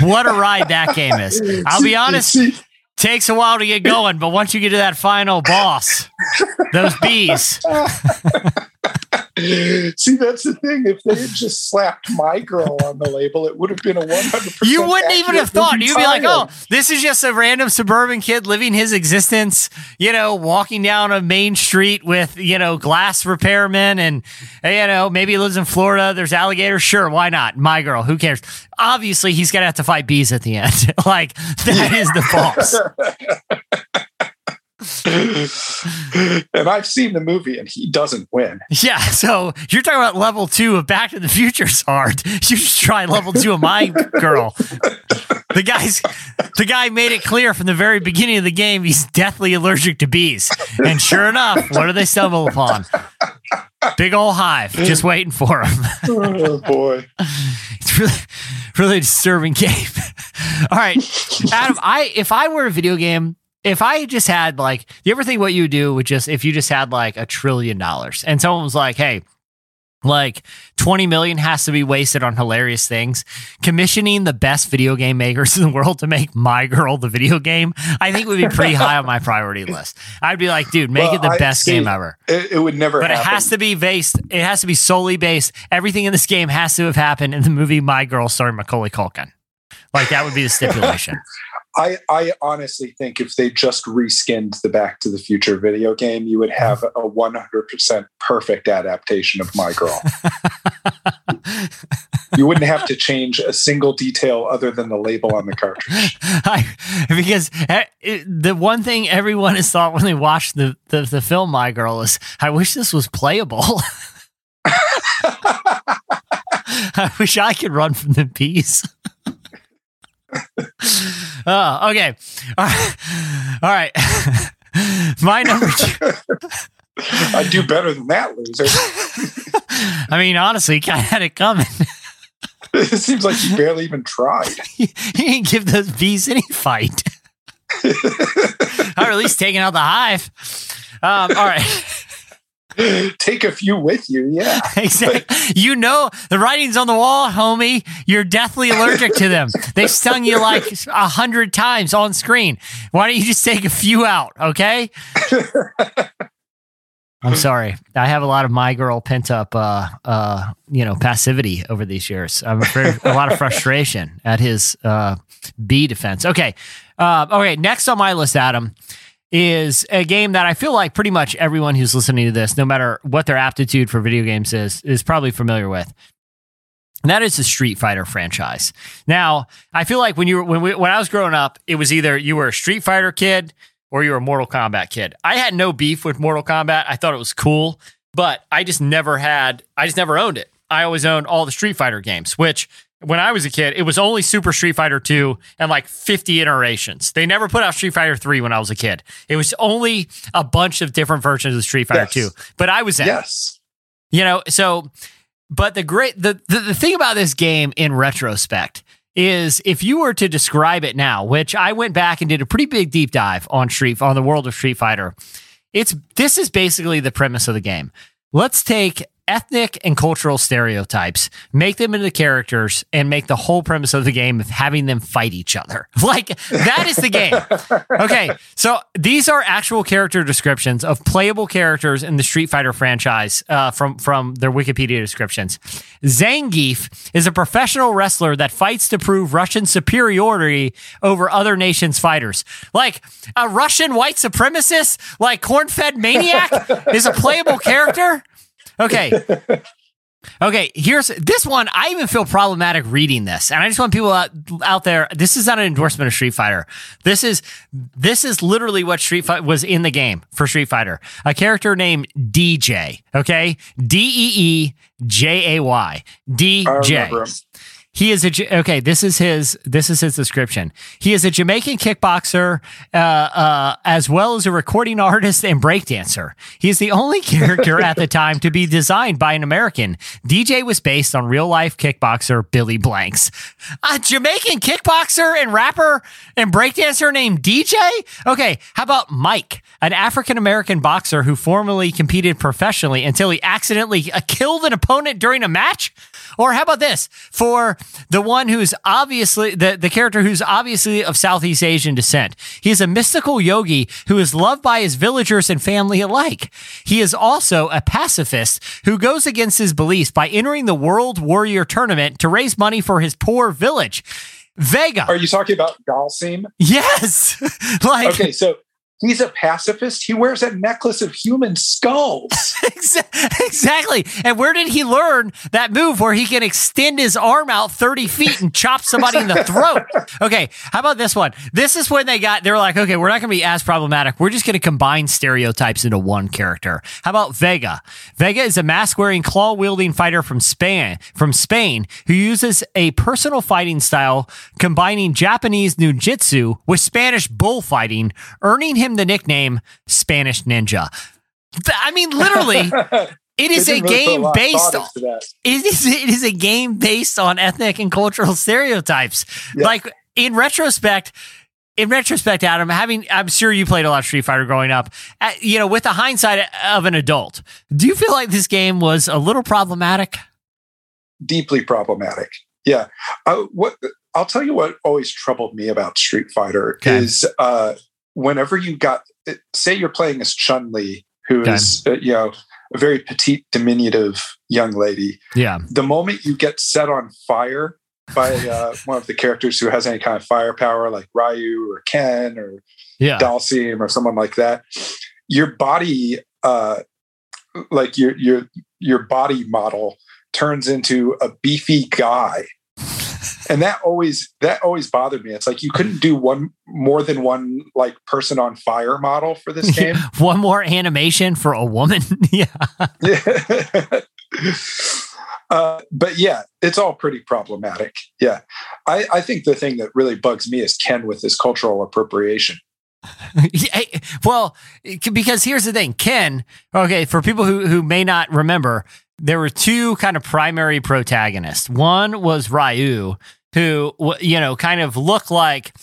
what a ride that game is. I'll be See- honest, see- takes a while to get going, but once you get to that final boss, those bees. See, that's the thing. If they had just slapped my girl on the label, it would have been a 100%. You wouldn't even have thought. You'd be like, oh, this is just a random suburban kid living his existence, you know, walking down a main street with, you know, glass repairmen and, you know, maybe he lives in Florida. There's alligators. Sure, why not? My girl, who cares? Obviously, he's going to have to fight bees at the end. like, that is the boss. and I've seen the movie, and he doesn't win. Yeah, so you're talking about level two of Back to the Future's hard. You should try level two of My Girl. The guy's the guy made it clear from the very beginning of the game he's deathly allergic to bees. And sure enough, what do they stumble upon? Big old hive just waiting for him. oh boy! It's really really disturbing game. All right. Adam, I if I were a video game, if I just had like you ever think what you would do with just if you just had like a trillion dollars and someone was like, hey, like 20 million has to be wasted on hilarious things. Commissioning the best video game makers in the world to make My Girl the video game, I think would be pretty high on my priority list. I'd be like, dude, make Well, it the I- best see, game ever. It, it would never. Happen. But it has to be based, it has to be solely based. Everything in this game has to have happened in the movie My Girl starring Macaulay Culkin. Like that would be the stipulation. I, I honestly think if they just reskinned the Back to the Future video game, you would have a 100% perfect adaptation of My Girl. you wouldn't have to change a single detail other than the label on the cartridge. I, because eh, the one thing everyone has thought when they watched the, the, the film My Girl is, I wish this was playable. I wish I could run from the bees. oh, okay. All right. All right. My number two. I'd do better than that, loser. I mean, honestly, kind of had it coming. it seems like you barely even tried. he didn't give those bees any fight. or at least taking out the hive. Um, all right. Take a few with you, yeah. exactly. You know the writing's on the wall, homie. You're deathly allergic to them. They stung you like a hundred times on screen. Why don't you just take a few out, okay? I'm sorry. I have a lot of my girl pent up, uh, uh, you know, passivity over these years. I'm afraid a lot of frustration at his uh, bee defense. Okay, uh, okay. Next on my list, Adam, is a game that I feel like pretty much everyone who's listening to this, no matter what their aptitude for video games is, is probably familiar with. And that is the Street Fighter franchise. Now, I feel like when you were when we, when I was growing up, it was either you were a Street Fighter kid or you were a Mortal Kombat kid. I had no beef with Mortal Kombat. I thought it was cool, but I just never had I just never owned it. I always owned all the Street Fighter games, which when I was a kid, it was only Super Street Fighter 2 and like 50 iterations. They never put out Street Fighter 3 when I was a kid. It was only a bunch of different versions of Street Fighter Yes. 2. But I was in. Yes. You know, so but the great the, the the thing about this game in retrospect is if you were to describe it now, which I went back and did a pretty big deep dive on Street on the world of Street Fighter, it's this is basically the premise of the game. Let's take ethnic and cultural stereotypes, make them into characters, and make the whole premise of the game of having them fight each other. Like that is the game. Okay, so these are actual character descriptions of playable characters in the Street Fighter franchise uh, from from their Wikipedia descriptions. Zangief is a professional wrestler that fights to prove Russian superiority over other nations' fighters. Like a Russian white supremacist, like corn-fed maniac, is a playable character. Okay. Okay, here's this one. I even feel problematic reading this, and I just want people out, out there. This is not an endorsement of Street Fighter. This is this is literally what Street Fighter was in the game for Street Fighter. A character named DJ. Okay, D E E J A Y. DJ. He is a okay. This is his. This is his description. He is a Jamaican kickboxer, uh, uh, as well as a recording artist and breakdancer. He is the only character at the time to be designed by an American. DJ was based on real life kickboxer Billy Blanks, a Jamaican kickboxer and rapper and breakdancer named DJ. Okay, how about Mike, an African American boxer who formerly competed professionally until he accidentally uh, killed an opponent during a match? Or how about this for the one who's obviously the, the character who's obviously of Southeast Asian descent? He is a mystical yogi who is loved by his villagers and family alike. He is also a pacifist who goes against his beliefs by entering the World Warrior Tournament to raise money for his poor village. Vega. Are you talking about Dhalsim? Yes. like Okay, so He's a pacifist. He wears a necklace of human skulls. exactly. And where did he learn that move where he can extend his arm out 30 feet and chop somebody in the throat? Okay. How about this one? This is when they got, they were like, okay, we're not going to be as problematic. We're just going to combine stereotypes into one character. How about Vega? Vega is a mask wearing, claw wielding fighter from Spain, from Spain who uses a personal fighting style combining Japanese ninjutsu with Spanish bullfighting, earning him him the nickname Spanish Ninja. I mean, literally. It is a really game based on it is it is a game based on ethnic and cultural stereotypes. Like in retrospect, in retrospect, Adam, having I'm sure you played a lot of Street Fighter growing up. Uh, you know, with the hindsight of an adult, do you feel like this game was a little problematic? Deeply problematic. Yeah. Uh, what I'll tell you what always troubled me about Street Fighter okay. is uh, whenever you got, say you're playing as Chun Li, who is uh, you know a very petite, diminutive young lady. Yeah. The moment you get set on fire by uh, one of the characters who has any kind of firepower, like Ryu or Ken or yeah. Dhalsim or someone like that, your body, uh, like your your your body model, turns into a beefy guy and that always that always bothered me. It's like you couldn't do one more than one like person on fire model for this game. one more animation for a woman? Yeah. Uh, but yeah it's all pretty problematic. Yeah. I, I think the thing that really bugs me is ken with his cultural appropriation. Well because here's the thing ken okay for people who, who may not remember there were two kind of primary protagonists. One was Ryu, who you know kind of looked like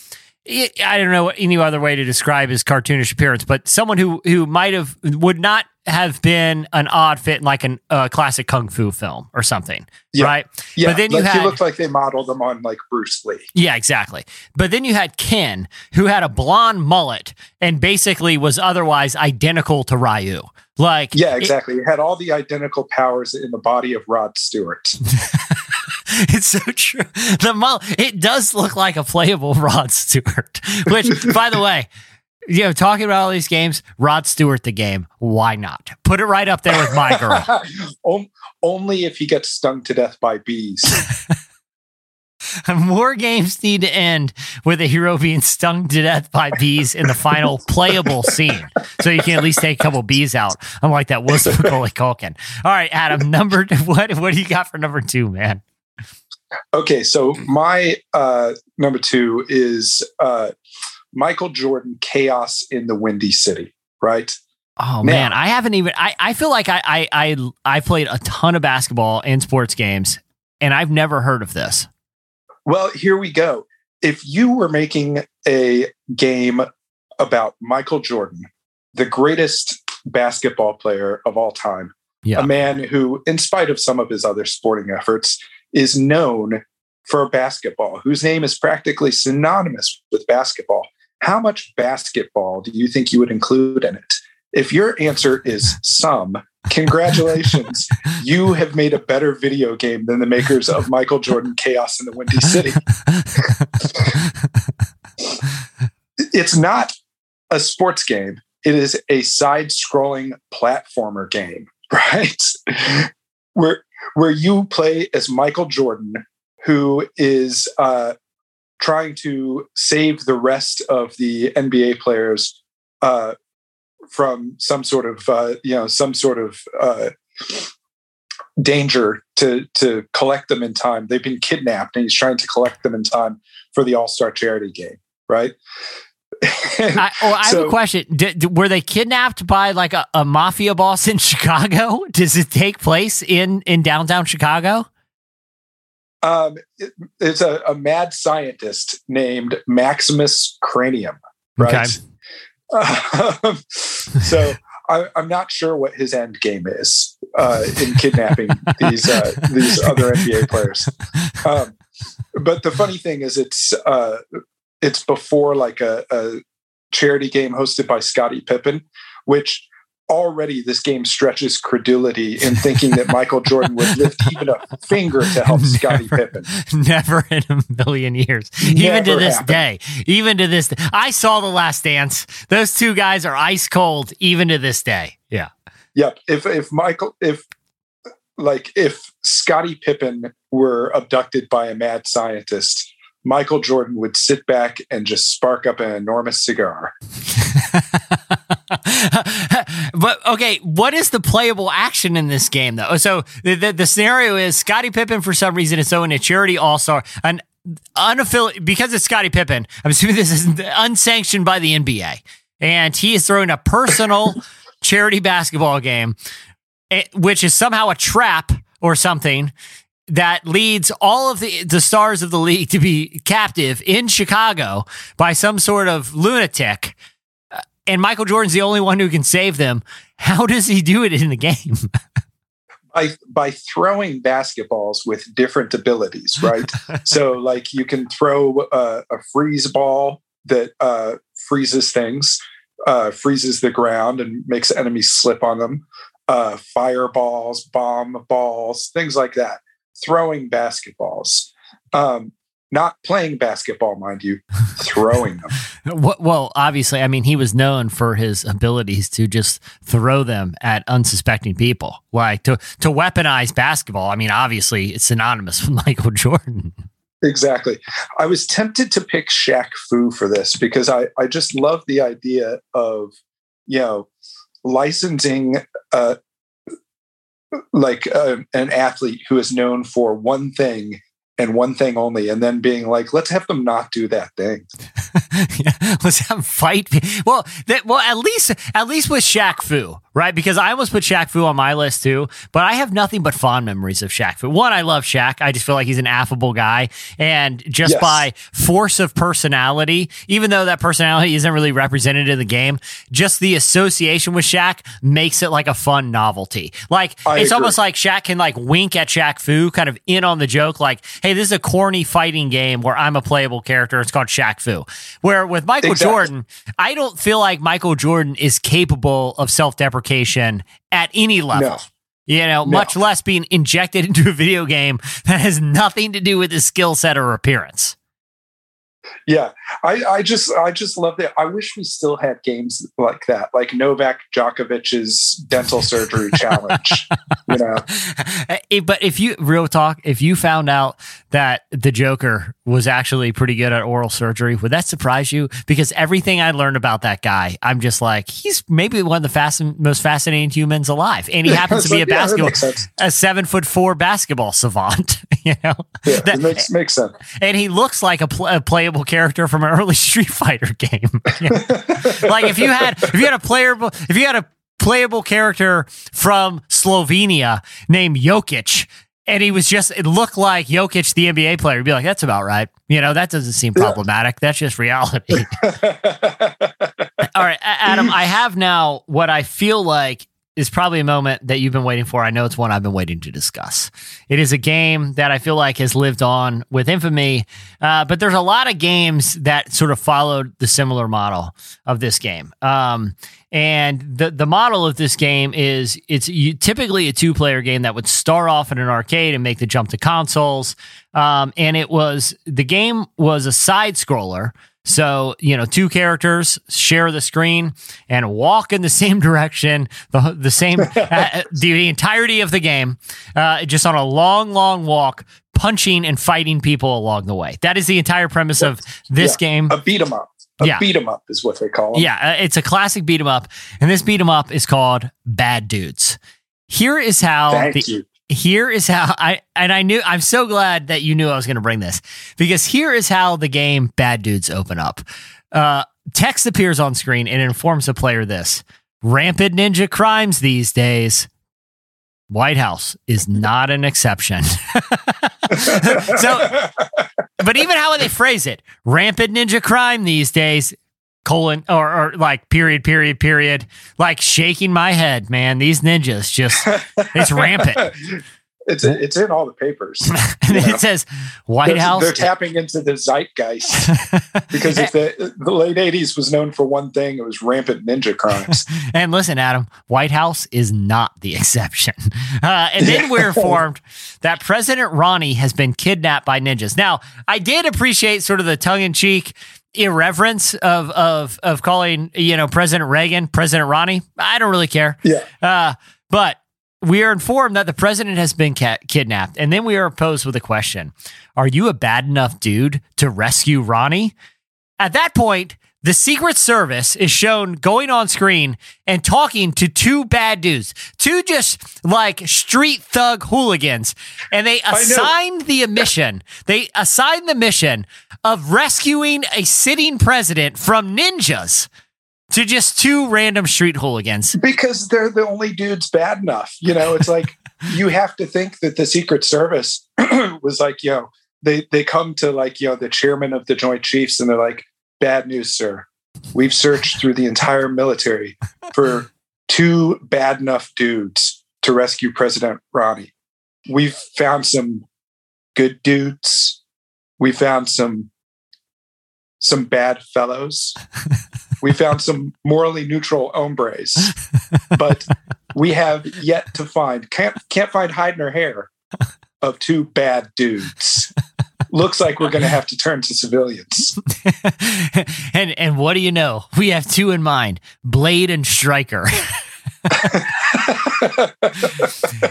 I don't know any other way to describe his cartoonish appearance, but someone who who might have would not have been an odd fit in like a uh, classic kung fu film or something, yeah. right? Yeah, but then you like had, he looked like they modeled him on like Bruce Lee. Yeah, exactly. But then you had Ken, who had a blonde mullet and basically was otherwise identical to Ryu. Like, yeah, exactly. It, it had all the identical powers in the body of Rod Stewart. it's so true. The mullet, it does look like a playable Rod Stewart. Which, by the way, you know, talking about all these games, Rod Stewart, the game. Why not? Put it right up there with my girl. Only if he gets stung to death by bees. More games need to end with a hero being stung to death by bees in the final playable scene, so you can at least take a couple bees out. Unlike that was Macaulay Culkin. All right, Adam. Number what? What do you got for number two, man? Okay, so my uh, number two is uh, Michael Jordan Chaos in the Windy City. Right. Oh now, man, I haven't even. I, I feel like I, I I I played a ton of basketball and sports games, and I've never heard of this. Well, here we go. If you were making a game about Michael Jordan, the greatest basketball player of all time, yeah. a man who, in spite of some of his other sporting efforts, is known for basketball, whose name is practically synonymous with basketball. How much basketball do you think you would include in it? If your answer is some, congratulations. you have made a better video game than the makers of Michael Jordan Chaos in the Windy City. it's not a sports game, it is a side scrolling platformer game right? where where you play as Michael Jordan, who is uh, trying to save the rest of the NBA players uh, from some sort of uh, you know some sort of uh, danger to to collect them in time. They've been kidnapped, and he's trying to collect them in time for the All Star Charity Game. Right. I, oh, I so, have a question. were they kidnapped by like a, a, mafia boss in Chicago? Does it take place in in downtown Chicago? Um, it, it's a, a, mad scientist named Maximus Cranium, right? Okay. Um, so I, am not sure what his end game is uh, in kidnapping these uh, these other NBA players. Um, but the funny thing is, it's uh, it's before like a, a charity game hosted by Scottie Pippen, which already this game stretches credulity in thinking that Michael Jordan would lift even a finger to help Scottie Pippen. Never in a million years. Never even to this happened. day. Even to this day. I saw the last dance. Those two guys are ice cold even to this day. Yeah. Yep. If if Michael if like if Scottie Pippen were abducted by a mad scientist, Michael Jordan would sit back and just spark up an enormous cigar. but okay, what is the playable action in this game though? So the, the, the scenario is Scottie Pippen for some reason is throwing a charity all star an unaffiliated because it's Scottie Pippen. I'm assuming this is unsanctioned by the NBA, and he is throwing a personal charity basketball game, eh, which is somehow a trap or something that leads all of the, the stars of the league to be captive in Chicago by some sort of lunatic. Uh, and Michael Jordan's the only one who can save them. How does he do it in the game? by by throwing basketballs with different abilities, right? so, like you can throw a, a freeze ball that uh, freezes things, uh, freezes the ground, and makes enemies slip on them. Uh, fireballs, bomb balls, things like that throwing basketballs. Um, not playing basketball, mind you, throwing them. well, obviously, I mean, he was known for his abilities to just throw them at unsuspecting people, like to to weaponize basketball. I mean, obviously, it's synonymous with Michael Jordan. Exactly. I was tempted to pick Shaq Fu for this because I I just love the idea of you know licensing uh, like uh, an athlete who is known for one thing and one thing only, and then being like, let's have them not do that thing. yeah, let's have them fight. Well, that, well, at least at least with Shaq Fu, right? Because I almost put Shaq Fu on my list too, but I have nothing but fond memories of Shaq Fu. One, I love Shaq. I just feel like he's an affable guy. And just yes. by force of personality, even though that personality isn't really represented in the game, just the association with Shaq makes it like a fun novelty. Like, I it's agree. almost like Shaq can like wink at Shaq Fu, kind of in on the joke, like, hey, this is a corny fighting game where I'm a playable character. It's called Shaq Fu. Where with Michael exactly. Jordan, I don't feel like Michael Jordan is capable of self deprecation application at any level. No. You know, no. much less being injected into a video game that has nothing to do with his skill set or appearance. Yeah, I, I just I just love that. I wish we still had games like that, like Novak Djokovic's dental surgery challenge. You know, eh, but if you real talk, if you found out that the Joker was actually pretty good at oral surgery, would that surprise you? Because everything I learned about that guy, I'm just like he's maybe one of the fast, most fascinating humans alive, and he happens to be a basketball, a seven foot four basketball savant. You know, yeah, that, makes makes sense, and he looks like a, pl- a playable character from an early Street Fighter game. like if you had if you had a playable if you had a playable character from Slovenia named Jokic and he was just it looked like Jokic the NBA player you'd be like that's about right. You know that doesn't seem problematic. That's just reality. All right Adam I have now what I feel like is probably a moment that you've been waiting for. I know it's one I've been waiting to discuss. It is a game that I feel like has lived on with infamy, uh, but there's a lot of games that sort of followed the similar model of this game. Um, and the the model of this game is it's typically a two player game that would start off in an arcade and make the jump to consoles. Um, and it was the game was a side scroller So, you know, two characters share the screen and walk in the same direction, the, the same, uh, the entirety of the game, uh, just on a long, long walk, punching and fighting people along the way. That is the entire premise of this Yeah. game. A beat 'em up. A Yeah. beat 'em up is what they call them. Yeah, uh, it's a classic beat 'em up, and this beat 'em up is called Bad Dudes. Here is how Thank the, you. Here is how I and I knew I'm so glad that you knew I was going to bring this because here is how the game Bad Dudes open up. Uh, text appears on screen and informs the player this: rampant ninja crimes these days. White House is not an exception. so, but even how they phrase it, rampant ninja crime these days, colon or, or like period, period, period, like shaking my head, man. These ninjas just it's rampant. It's it's in all the papers. and then Yeah. it says White they're, House. they're tapping into the zeitgeist because if the the late '80s was known for one thing, it was rampant ninja crimes. and listen, Adam, White House is not the exception. Uh, and then we're informed that President Ronnie has been kidnapped by ninjas. Now, I did appreciate sort of the tongue in cheek irreverence of of of calling you know President Reagan President Ronnie. I don't really care. yeah, Uh, but we are informed that the president has been ca- kidnapped, and then we are posed with a question: Are you a bad enough dude to rescue Ronnie? At that point, the Secret Service is shown going on screen and talking to two bad dudes, two just like street thug hooligans, and they assigned the mission. They assigned the mission of rescuing a sitting president from ninjas to just two random street hooligans. because they're the only dudes bad enough. You know, it's like you have to think that the Secret Service was like, yo, they they come to like you know the chairman of the Joint Chiefs and they're like, bad news, sir. We've searched through the entire military for two bad enough dudes to rescue President Ronnie. We've found some good dudes. We found some some bad fellows. We found some morally neutral hombres, but we have yet to find can't can't find hide nor hair of two bad dudes. Looks like we're going to have to turn to civilians. and and what do you know? We have two in mind: Blade and Striker. and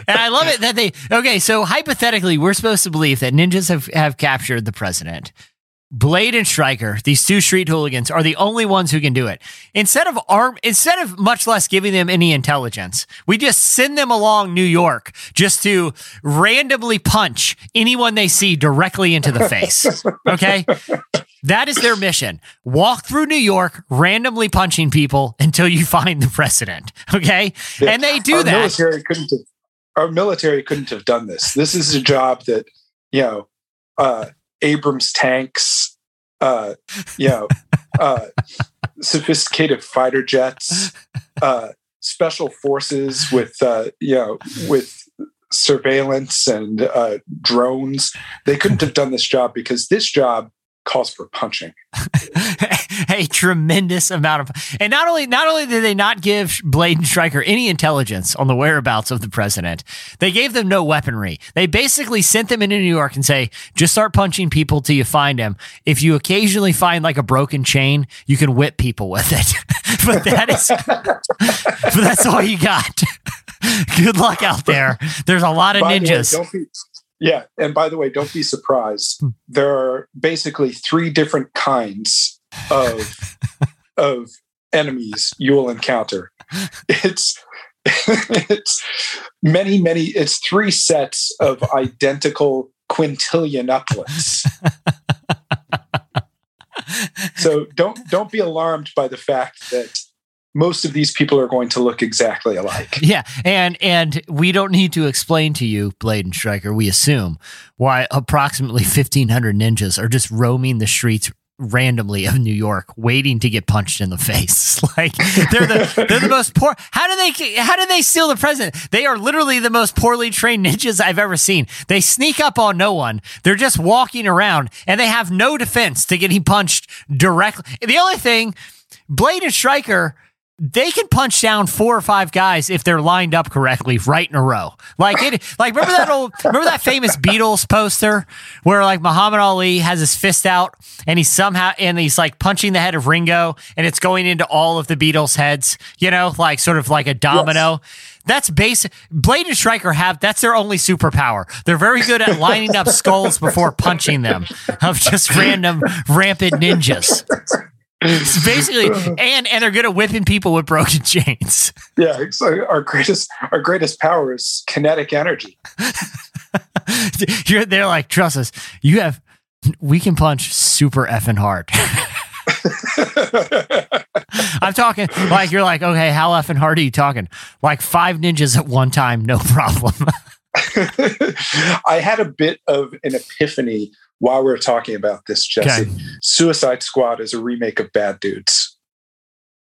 I love it that they okay. So hypothetically, we're supposed to believe that ninjas have have captured the president. Blade and Striker, these two street hooligans, are the only ones who can do it. Instead of arm, instead of much less giving them any intelligence, we just send them along New York just to randomly punch anyone they see directly into the face. Okay, that is their mission. Walk through New York, randomly punching people until you find the president. Okay, and they do our that. Military couldn't have, our military couldn't have done this. This is a job that you know uh, Abrams tanks, uh, you know, uh, sophisticated fighter jets, uh, special forces with uh, you know with surveillance and uh, drones. They couldn't have done this job because this job calls for punching. tremendous amount of and not only not only did they not give Blade and Striker any intelligence on the whereabouts of the president, they gave them no weaponry. They basically sent them into New York and say, just start punching people till you find him. If you occasionally find like a broken chain, you can whip people with it. but that is but that's all you got. Good luck out there. There's a lot of By ninjas. yeah, and by the way, don't be surprised. There are basically three different kinds of of enemies you will encounter. It's it's many, many. It's three sets of identical quintillion-uplets. so don't don't be alarmed by the fact that most of these people are going to look exactly alike. Yeah, and and we don't need to explain to you, Blade and Striker. We assume why approximately fifteen hundred ninjas are just roaming the streets randomly of New York, waiting to get punched in the face. like they're the they're the most poor. How do they how do they steal the president? They are literally the most poorly trained ninjas I've ever seen. They sneak up on no one. They're just walking around, and they have no defense to getting punched directly. The only thing, Blade and Striker they can punch down four or five guys if they're lined up correctly, right in a row. Like it, like remember that old, remember that famous Beatles poster where like Muhammad Ali has his fist out and he's somehow and he's like punching the head of Ringo and it's going into all of the Beatles' heads, you know, like sort of like a domino. Yes. That's basic. Blade and Striker have that's their only superpower. They're very good at lining up skulls before punching them of just random rampant ninjas. It's basically, and and they're good at whipping people with broken chains. Yeah, like our greatest our greatest power is kinetic energy. You're, they're like, trust us, you have. We can punch super effing hard. I'm talking like you're like, okay, how effing hard are you talking? Like five ninjas at one time, no problem. I had a bit of an epiphany while we are talking about this, Jesse. Okay. Suicide Squad is a remake of Bad Dudes.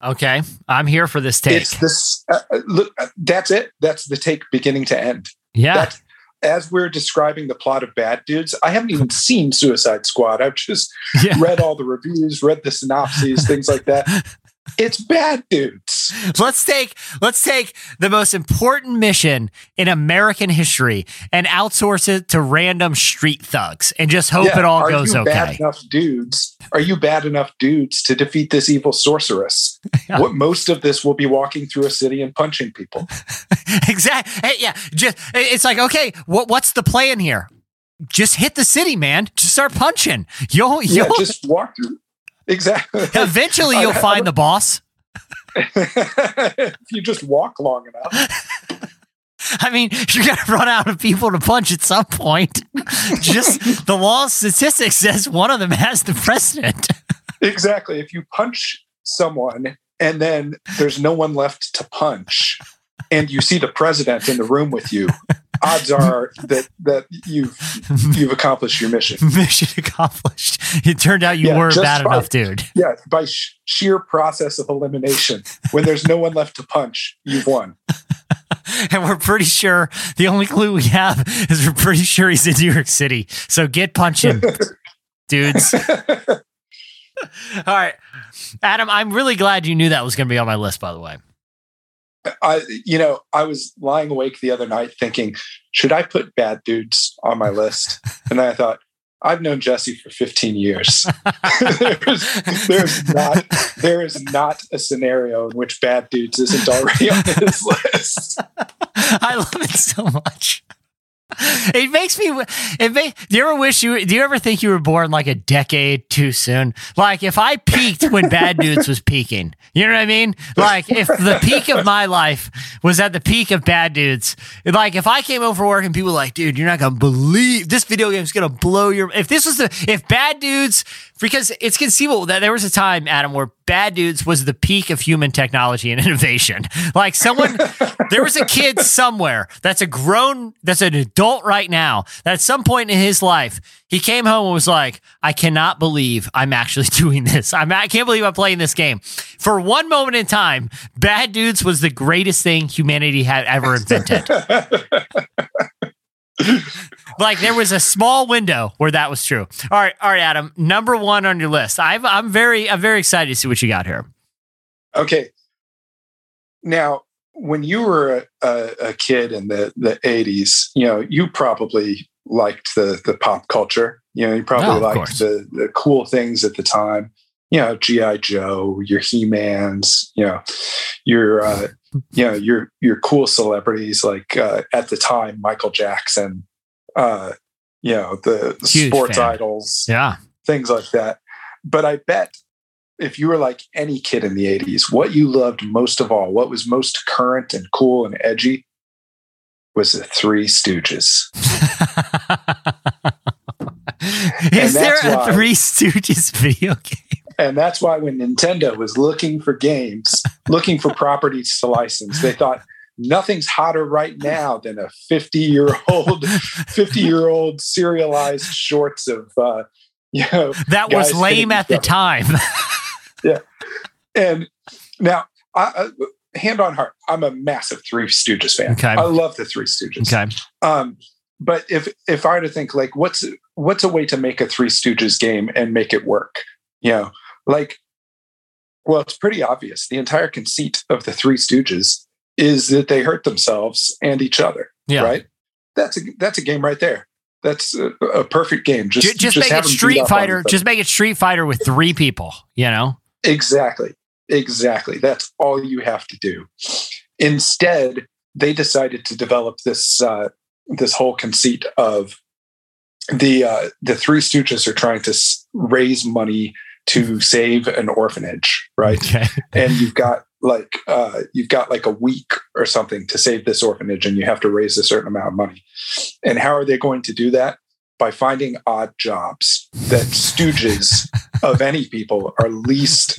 Okay, I'm here for this take. It's this. Uh, uh look, uh, that's it. That's the take, beginning to end. Yeah. That's, as we're describing the plot of Bad Dudes, I haven't even seen Suicide Squad. I've just yeah. read all the reviews, read the synopses, things like that. It's bad dudes. Let's take let's take the most important mission in American history and outsource it to random street thugs and just hope yeah, it all goes okay. Bad enough dudes? Are you bad enough dudes to defeat this evil sorceress? Yeah. What most of this will be walking through a city and punching people. exactly. Hey, yeah. Just it's like okay, what what's the plan here? Just hit the city, man. Just start punching. You'll, you'll yeah, just walk through Exactly. Eventually, you'll find the boss. if you just walk long enough. I mean, you're to run out of people to punch at some point. Just the law of statistics says one of them has the precedent. exactly. If you punch someone and then there's no one left to punch, and you see the president in the room with you, odds are that that you've you've accomplished your mission. Mission accomplished. It turned out you yeah, were bad by, enough, dude. Yeah, by sh- sheer process of elimination, when there's no one left to punch, you've won. and we're pretty sure the only clue we have is we're pretty sure he's in New York City. So get punching, dudes. All right, Adam. I'm really glad you knew that was going to be on my list. By the way. I, you know, I was lying awake the other night thinking, should I put bad dudes on my list? And I thought, I've known Jesse for 15 years. there's, there's not there is not a scenario in which bad dudes isn't already on his list. I love it so much. it makes me. It may. Do you ever wish you? Do you ever think you were born like a decade too soon? Like if I peaked when Bad Dudes was peaking, you know what I mean? Like if the peak of my life was at the peak of Bad Dudes, like if I came over work and people were like, dude, you're not gonna believe this video game is gonna blow your. If this was the if Bad Dudes because it's conceivable that there was a time, Adam, where Bad Dudes was the peak of human technology and innovation. Like someone, there was a kid somewhere that's a grown, that's an adult right now, that at some point in his life, he came home and was like, I cannot believe I'm actually doing this. I'm, I can't believe I'm playing this game. For one moment in time, Bad Dudes was the greatest thing humanity had ever invented. like there was a small window where that was true. All right, all right, Adam. Number one on your list. i am very, I'm very excited to see what you got here. Okay. Now, when you were a, a, kid in the the 80s, you know, you probably liked the the pop culture. You know, you probably liked the the cool things at the time. You know, GI Joe, your He Mans. You know, your uh, you know your your cool celebrities like uh, at the time Michael Jackson, uh, you know the, the sports fan. idols, yeah, things like that. But I bet if you were like any kid in the '80s, what you loved most of all, what was most current and cool and edgy, was the Three Stooges. Is there a why, Three Stooges video game? And that's why when Nintendo was looking for games, looking for properties to license, they thought nothing's hotter right now than a 50 year old 50 year old serialized shorts of uh you know that was lame at the time yeah and now I, uh, hand on heart i'm a massive three stooges fan okay. i love the three stooges okay um but if if i were to think like what's what's a way to make a three stooges game and make it work you know like Well, it's pretty obvious. The entire conceit of the Three Stooges is that they hurt themselves and each other. Yeah. Right. That's a that's a game right there. That's a, a perfect game. Just just, just make it Street Fighter. Just make it Street Fighter with three people. You know. Exactly. Exactly. That's all you have to do. Instead, they decided to develop this uh, this whole conceit of the uh, the Three Stooges are trying to s- raise money to save an orphanage, right? Okay. and you've got like uh, you've got like a week or something to save this orphanage, and you have to raise a certain amount of money. And how are they going to do that? By finding odd jobs that stooges of any people are least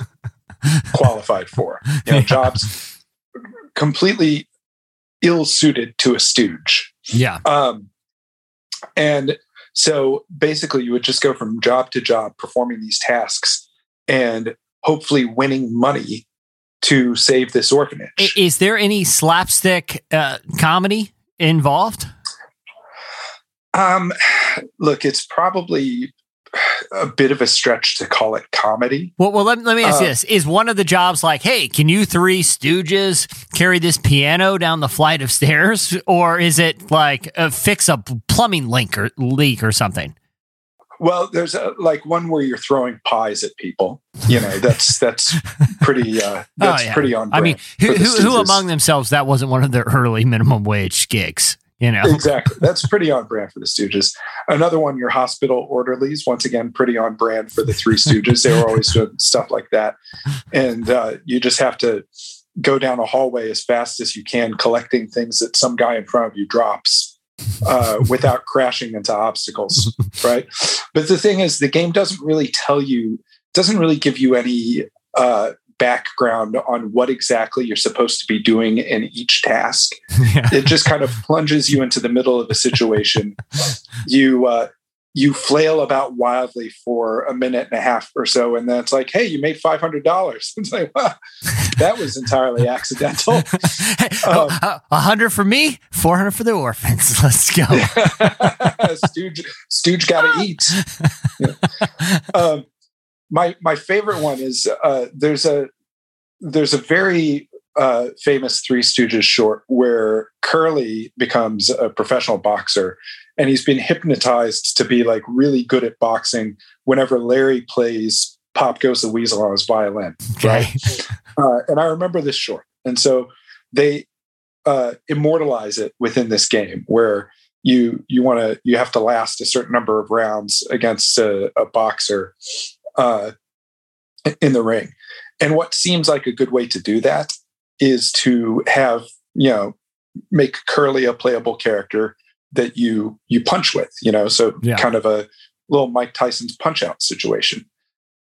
qualified for. You know, Yeah. jobs completely ill suited to a stooge. Yeah. Um, and so basically, you would just go from job to job performing these tasks and hopefully winning money to save this orphanage. Is there any slapstick uh, comedy involved? Um, look, it's probably a bit of a stretch to call it comedy. Well, well, let, let me ask you Uh, this: Is one of the jobs like, hey, can you three Stooges carry this piano down the flight of stairs, or is it like uh, fix a plumbing leak or leak or something? Well, there's a, like one where you're throwing pies at people. You know, that's that's pretty uh, that's Oh, yeah. pretty on. I mean, who, who, who among themselves that wasn't one of their early minimum wage gigs? You know, exactly. That's pretty on brand for the Stooges. Another one, your hospital orderlies. Once again, pretty on brand for the Three Stooges. they were always doing stuff like that, and uh, you just have to go down a hallway as fast as you can, collecting things that some guy in front of you drops. Uh, without crashing into obstacles, right? But the thing is, the game doesn't really tell you, doesn't really give you any uh, background on what exactly you're supposed to be doing in each task yeah. it just kind of plunges you into the middle of a situation. You uh, you flail about wildly for a minute and a half or so, and then it's like, "Hey, you made five hundred dollars." It's like, wow, that was entirely accidental. Um, a hundred for me, four hundred for the orphans. Let's go. Stooge, Stooge got to eat. Yeah. Um, my my favorite one is uh, there's a there's a very uh, famous Three Stooges short where Curly becomes a professional boxer, and he's been hypnotized to be like really good at boxing. Whenever Larry plays "Pop Goes the Weasel" on his violin, Okay. uh, and I remember this short, and so they uh, immortalize it within this game where you you want to you have to last a certain number of rounds against a, a boxer uh, in the ring, and what seems like a good way to do that is to have you know make Curly a playable character that you you punch with, you know, so Yeah. kind of a little Mike Tyson's punch out situation.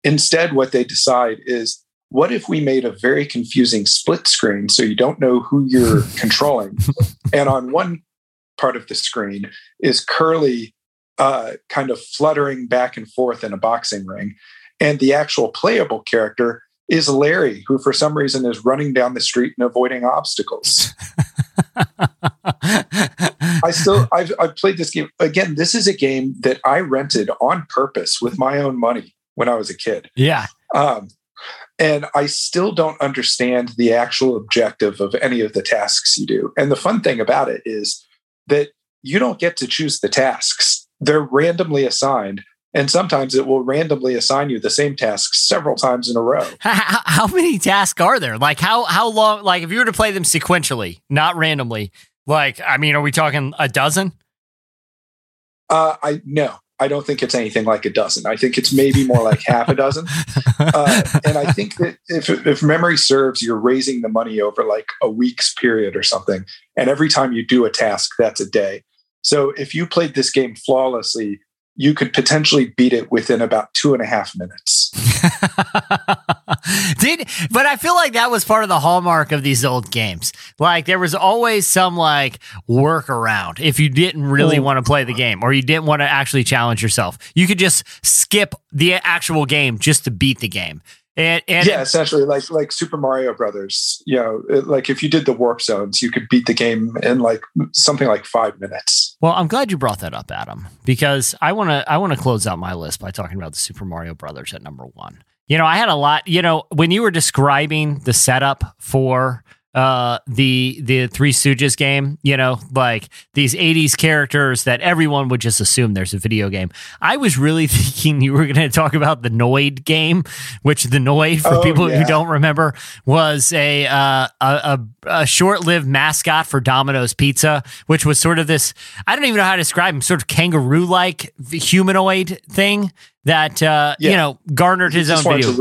Instead, what they decide is what if we made a very confusing split screen so you don't know who you're controlling? And on one part of the screen is Curly uh, kind of fluttering back and forth in a boxing ring. And the actual playable character is Larry, who for some reason is running down the street and avoiding obstacles. I still I've I've played this game again. This is a game that I rented on purpose with my own money when I was a kid. yeah. Um, and I still don't understand the actual objective of any of the tasks you do. And the fun thing about it is that you don't get to choose the tasks. They're randomly assigned. And sometimes it will randomly assign you the same task several times in a row. How, how many tasks are there? Like how how long? Like if you were to play them sequentially, not randomly. Like I mean, are we talking a dozen? Uh, I no, I don't think it's anything like a dozen. I think it's maybe more like half a dozen. Uh, and I think that if, if memory serves, you're raising the money over like a week's period or something. And every time you do a task, that's a day. So if you played this game flawlessly, you could potentially beat it within about two and a half minutes. Did but I feel like that was part of the hallmark of these old games. Like there was always some like workaround if you didn't really Mm. want to play the game or you didn't want to actually challenge yourself. You could just skip the actual game just to beat the game. And, and yeah, essentially, like like Super Mario Brothers. You know, it- like if you did the warp zones, you could beat the game in like something like five minutes. Well, I'm glad you brought that up, Adam, because I want to I want to close out my list by talking about the Super Mario Brothers at number one. You know, I had a lot. You know, when you were describing the setup for uh the the Three Stooges game, you know, like these 80s characters that everyone would just assume there's a video game. I was really thinking you were going to talk about the Noid game, which the Noid for Oh, people yeah. who don't remember was a uh, a, a, a short-lived mascot for Domino's Pizza, which was sort of this I don't even know how to describe him, sort of kangaroo-like humanoid thing that uh you know garnered his own video.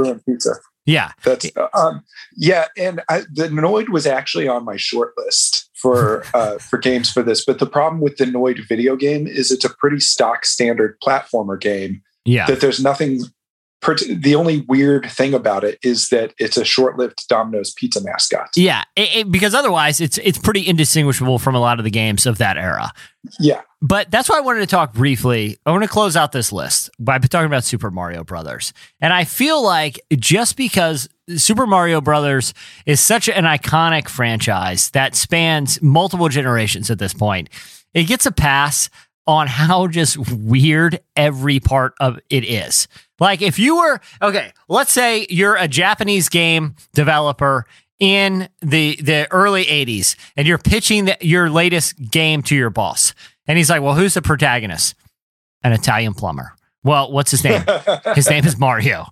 To ruin pizza. Yeah. That's um, yeah, and I, the Noid was actually on my short list for uh, for games for this. But the problem with the Noid video game is it's a pretty stock standard platformer game. Yeah. That there's nothing. The only weird thing about it is that it's a short-lived Domino's pizza mascot. Yeah, it, it- because otherwise it's it's pretty indistinguishable from a lot of the games of that era. Yeah, But that's why I wanted to talk briefly. I want to close out this list by talking about Super Mario Brothers. And I feel like just because Super Mario Brothers is such an iconic franchise that spans multiple generations at this point, it gets a pass on how just weird every part of it is. Like if you were okay, let's say you're a Japanese game developer in the the early 80s and you're pitching the, your latest game to your boss. And he's like, "Well, who's the protagonist?" An Italian plumber. Well, what's his name? His name is Mario.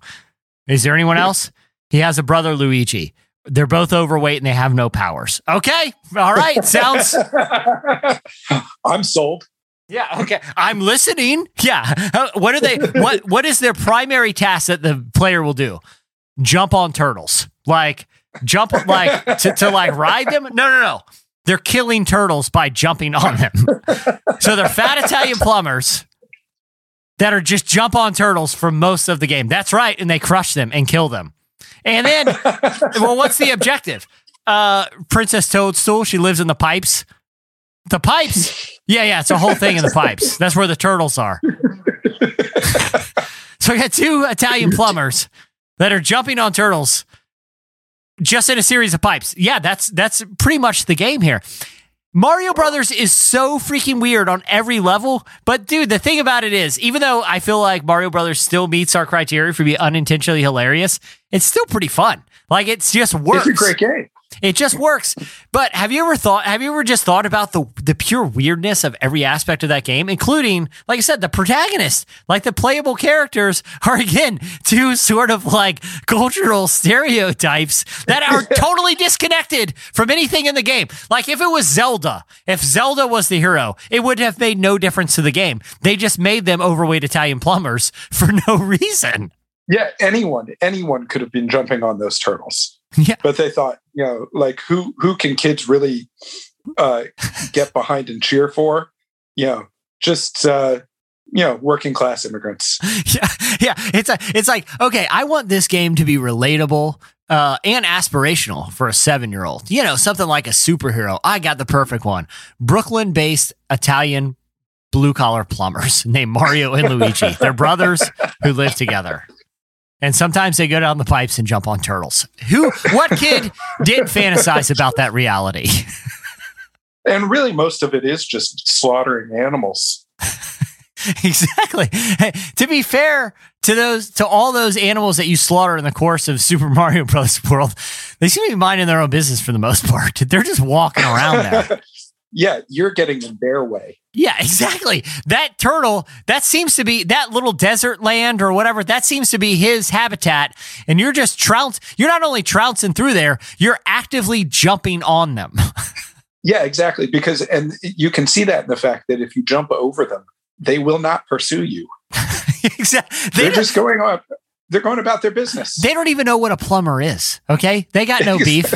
Is there anyone else? He has a brother Luigi. They're both overweight and they have no powers. Okay. All right. Sounds I'm sold. Yeah, okay. I'm listening. Yeah. Uh, What are they what what is their primary task that the player will do? Jump on turtles. Like jump like to, to like ride them? No, no, no. They're killing turtles by jumping on them. so they're fat Italian plumbers that are just jump on turtles for most of the game. That's right, and they crush them and kill them. And then well, what's the objective? Uh Princess Toadstool, she lives in the pipes. The pipes. Yeah, yeah, it's a whole thing in the pipes. That's where the turtles are. so I got two Italian plumbers that are jumping on turtles just in a series of pipes. Yeah, that's that's pretty much the game here. Mario Brothers is so freaking weird on every level, but dude, the thing about it is, even though I feel like Mario Brothers still meets our criteria for being unintentionally hilarious, it's still pretty fun. Like it's just works. It's a great game. It just works. But have you ever thought have you ever just thought about the the pure weirdness of every aspect of that game, including, like I said, the protagonist, like the playable characters are again two sort of like cultural stereotypes that are totally disconnected from anything in the game. Like if it was Zelda, if Zelda was the hero, it would have made no difference to the game. They just made them overweight Italian plumbers for no reason. Yeah, anyone, anyone could have been jumping on those turtles. Yeah. But they thought, you know, like who who can kids really uh, get behind and cheer for? You know, just uh, you know, working class immigrants. yeah, yeah. It's a, it's like okay, I want this game to be relatable uh, and aspirational for a seven year old. You know, something like a superhero. I got the perfect one. Brooklyn based Italian blue collar plumbers named Mario and Luigi. They're brothers who live together. And sometimes they go down the pipes and jump on turtles. Who, what kid didn't fantasize about that reality? And really, most of it is just slaughtering animals. exactly. Hey, to be fair to those to all those animals that you slaughter in the course of Super Mario Bros. World, they seem to be minding their own business for the most part. They're just walking around there. yeah, you're getting in their way. Yeah, exactly. That turtle, that seems to be that little desert land or whatever, that seems to be his habitat. And you're just trounce you're not only trouncing through there, you're actively jumping on them. Yeah, exactly. Because and you can see that in the fact that if you jump over them, they will not pursue you. exactly. They They're just going up. They're going about their business. they don't even know what a plumber is. Okay. They got no beef.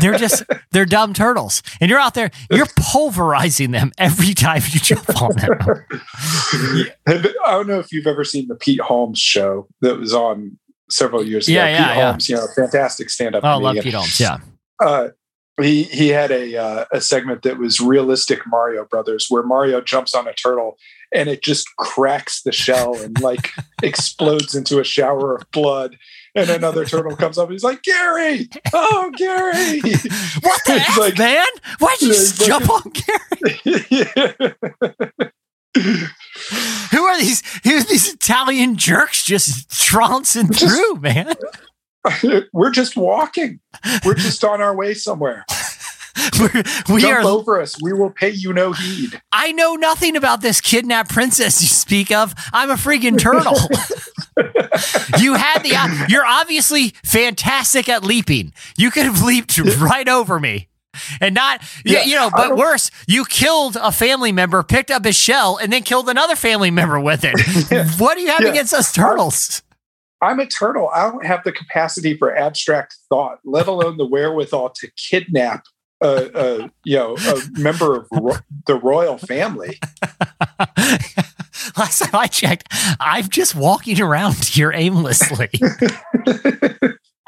They're just they're dumb turtles, and you're out there. You're pulverizing them every time you jump on them. I don't know if you've ever seen the Pete Holmes show that was on several years ago. Yeah, yeah, Pete yeah. Holmes, you know, fantastic stand-up. Oh, I love. Pete Holmes. Yeah, Uh, he he had a uh, a segment that was realistic Mario Brothers, where Mario jumps on a turtle and it just cracks the shell and like explodes into a shower of blood. And another turtle comes up. And he's like, Gary, oh Gary, what the F, like- man? Why'd you just like- jump on Gary? Who are these? Who are these Italian jerks just trouncing through, man? We're just walking. We're just on our way somewhere. We're, we Jump are. over us. We will pay you no heed. I know nothing about this kidnapped princess you speak of. I'm a freaking turtle. you had the. You're obviously fantastic at leaping. You could have leaped right over me. And not, Yeah, you know, but worse, you killed a family member, picked up his shell, and then killed another family member with it. What do you have Yeah. against us turtles? I'm a turtle. I don't have the capacity for abstract thought, let alone the wherewithal to kidnap a, a you know a member of ro- the royal family. Last time I checked, I'm just walking around here aimlessly,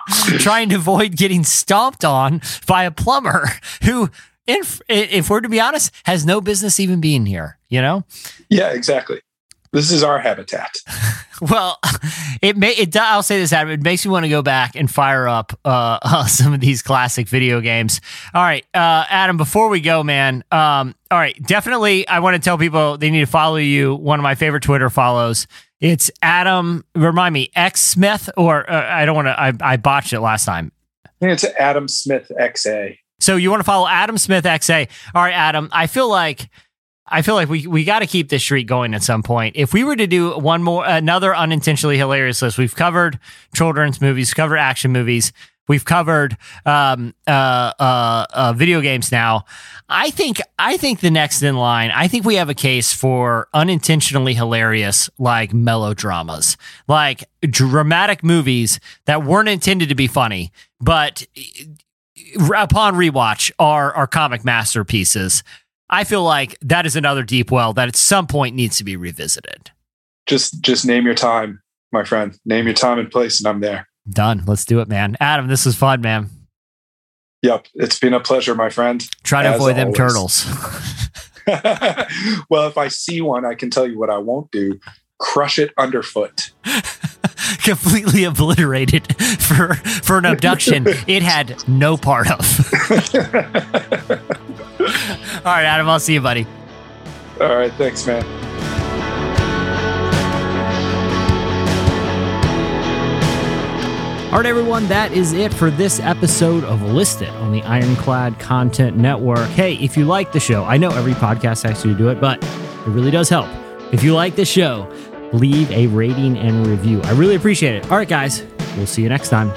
trying to avoid getting stomped on by a plumber who, if, if we're to be honest, has no business even being here, you know? yeah, exactly. This is our habitat. Well, it may. It. I'll say this, Adam. It makes me want to go back and fire up uh, uh, some of these classic video games. All right, uh, Adam. Before we go, man. Um. All right. Definitely, I want to tell people they need to follow you. One of my favorite Twitter follows. It's Adam. Remind me, X Smith, or uh, I don't want to. I, I botched it last time. It's Adam Smith XA. So you want to follow Adam Smith XA. All right, Adam. I feel like I feel like we we got to keep this streak going at some point. If we were to do one more another unintentionally hilarious list, we've covered children's movies, covered action movies, we've covered um, uh, uh, uh, video games. Now, I think I think the next in line, I think we have a case for unintentionally hilarious like melodramas, like dramatic movies that weren't intended to be funny, but upon rewatch are are comic masterpieces. I feel like that is another deep well that at some point needs to be revisited. Just just name your time, my friend. Name your time and place, and I'm there. Done. Let's do it, man. Adam, this was fun, man. Yep, it's been a pleasure, my friend. Try to avoid them always. turtles. well, if I see one, I can tell you what I won't do. Crush it underfoot. Completely obliterated for for an abduction it had no part of. All right, Adam, I'll see you, buddy. All right, thanks, man. All right, everyone, that is it for this episode of List It on the Ironclad Content Network. Hey, if you like the show, I know every podcast asks you to do it, but it really does help. If you like the show, leave a rating and review. I really appreciate it. All right, guys, we'll see you next time.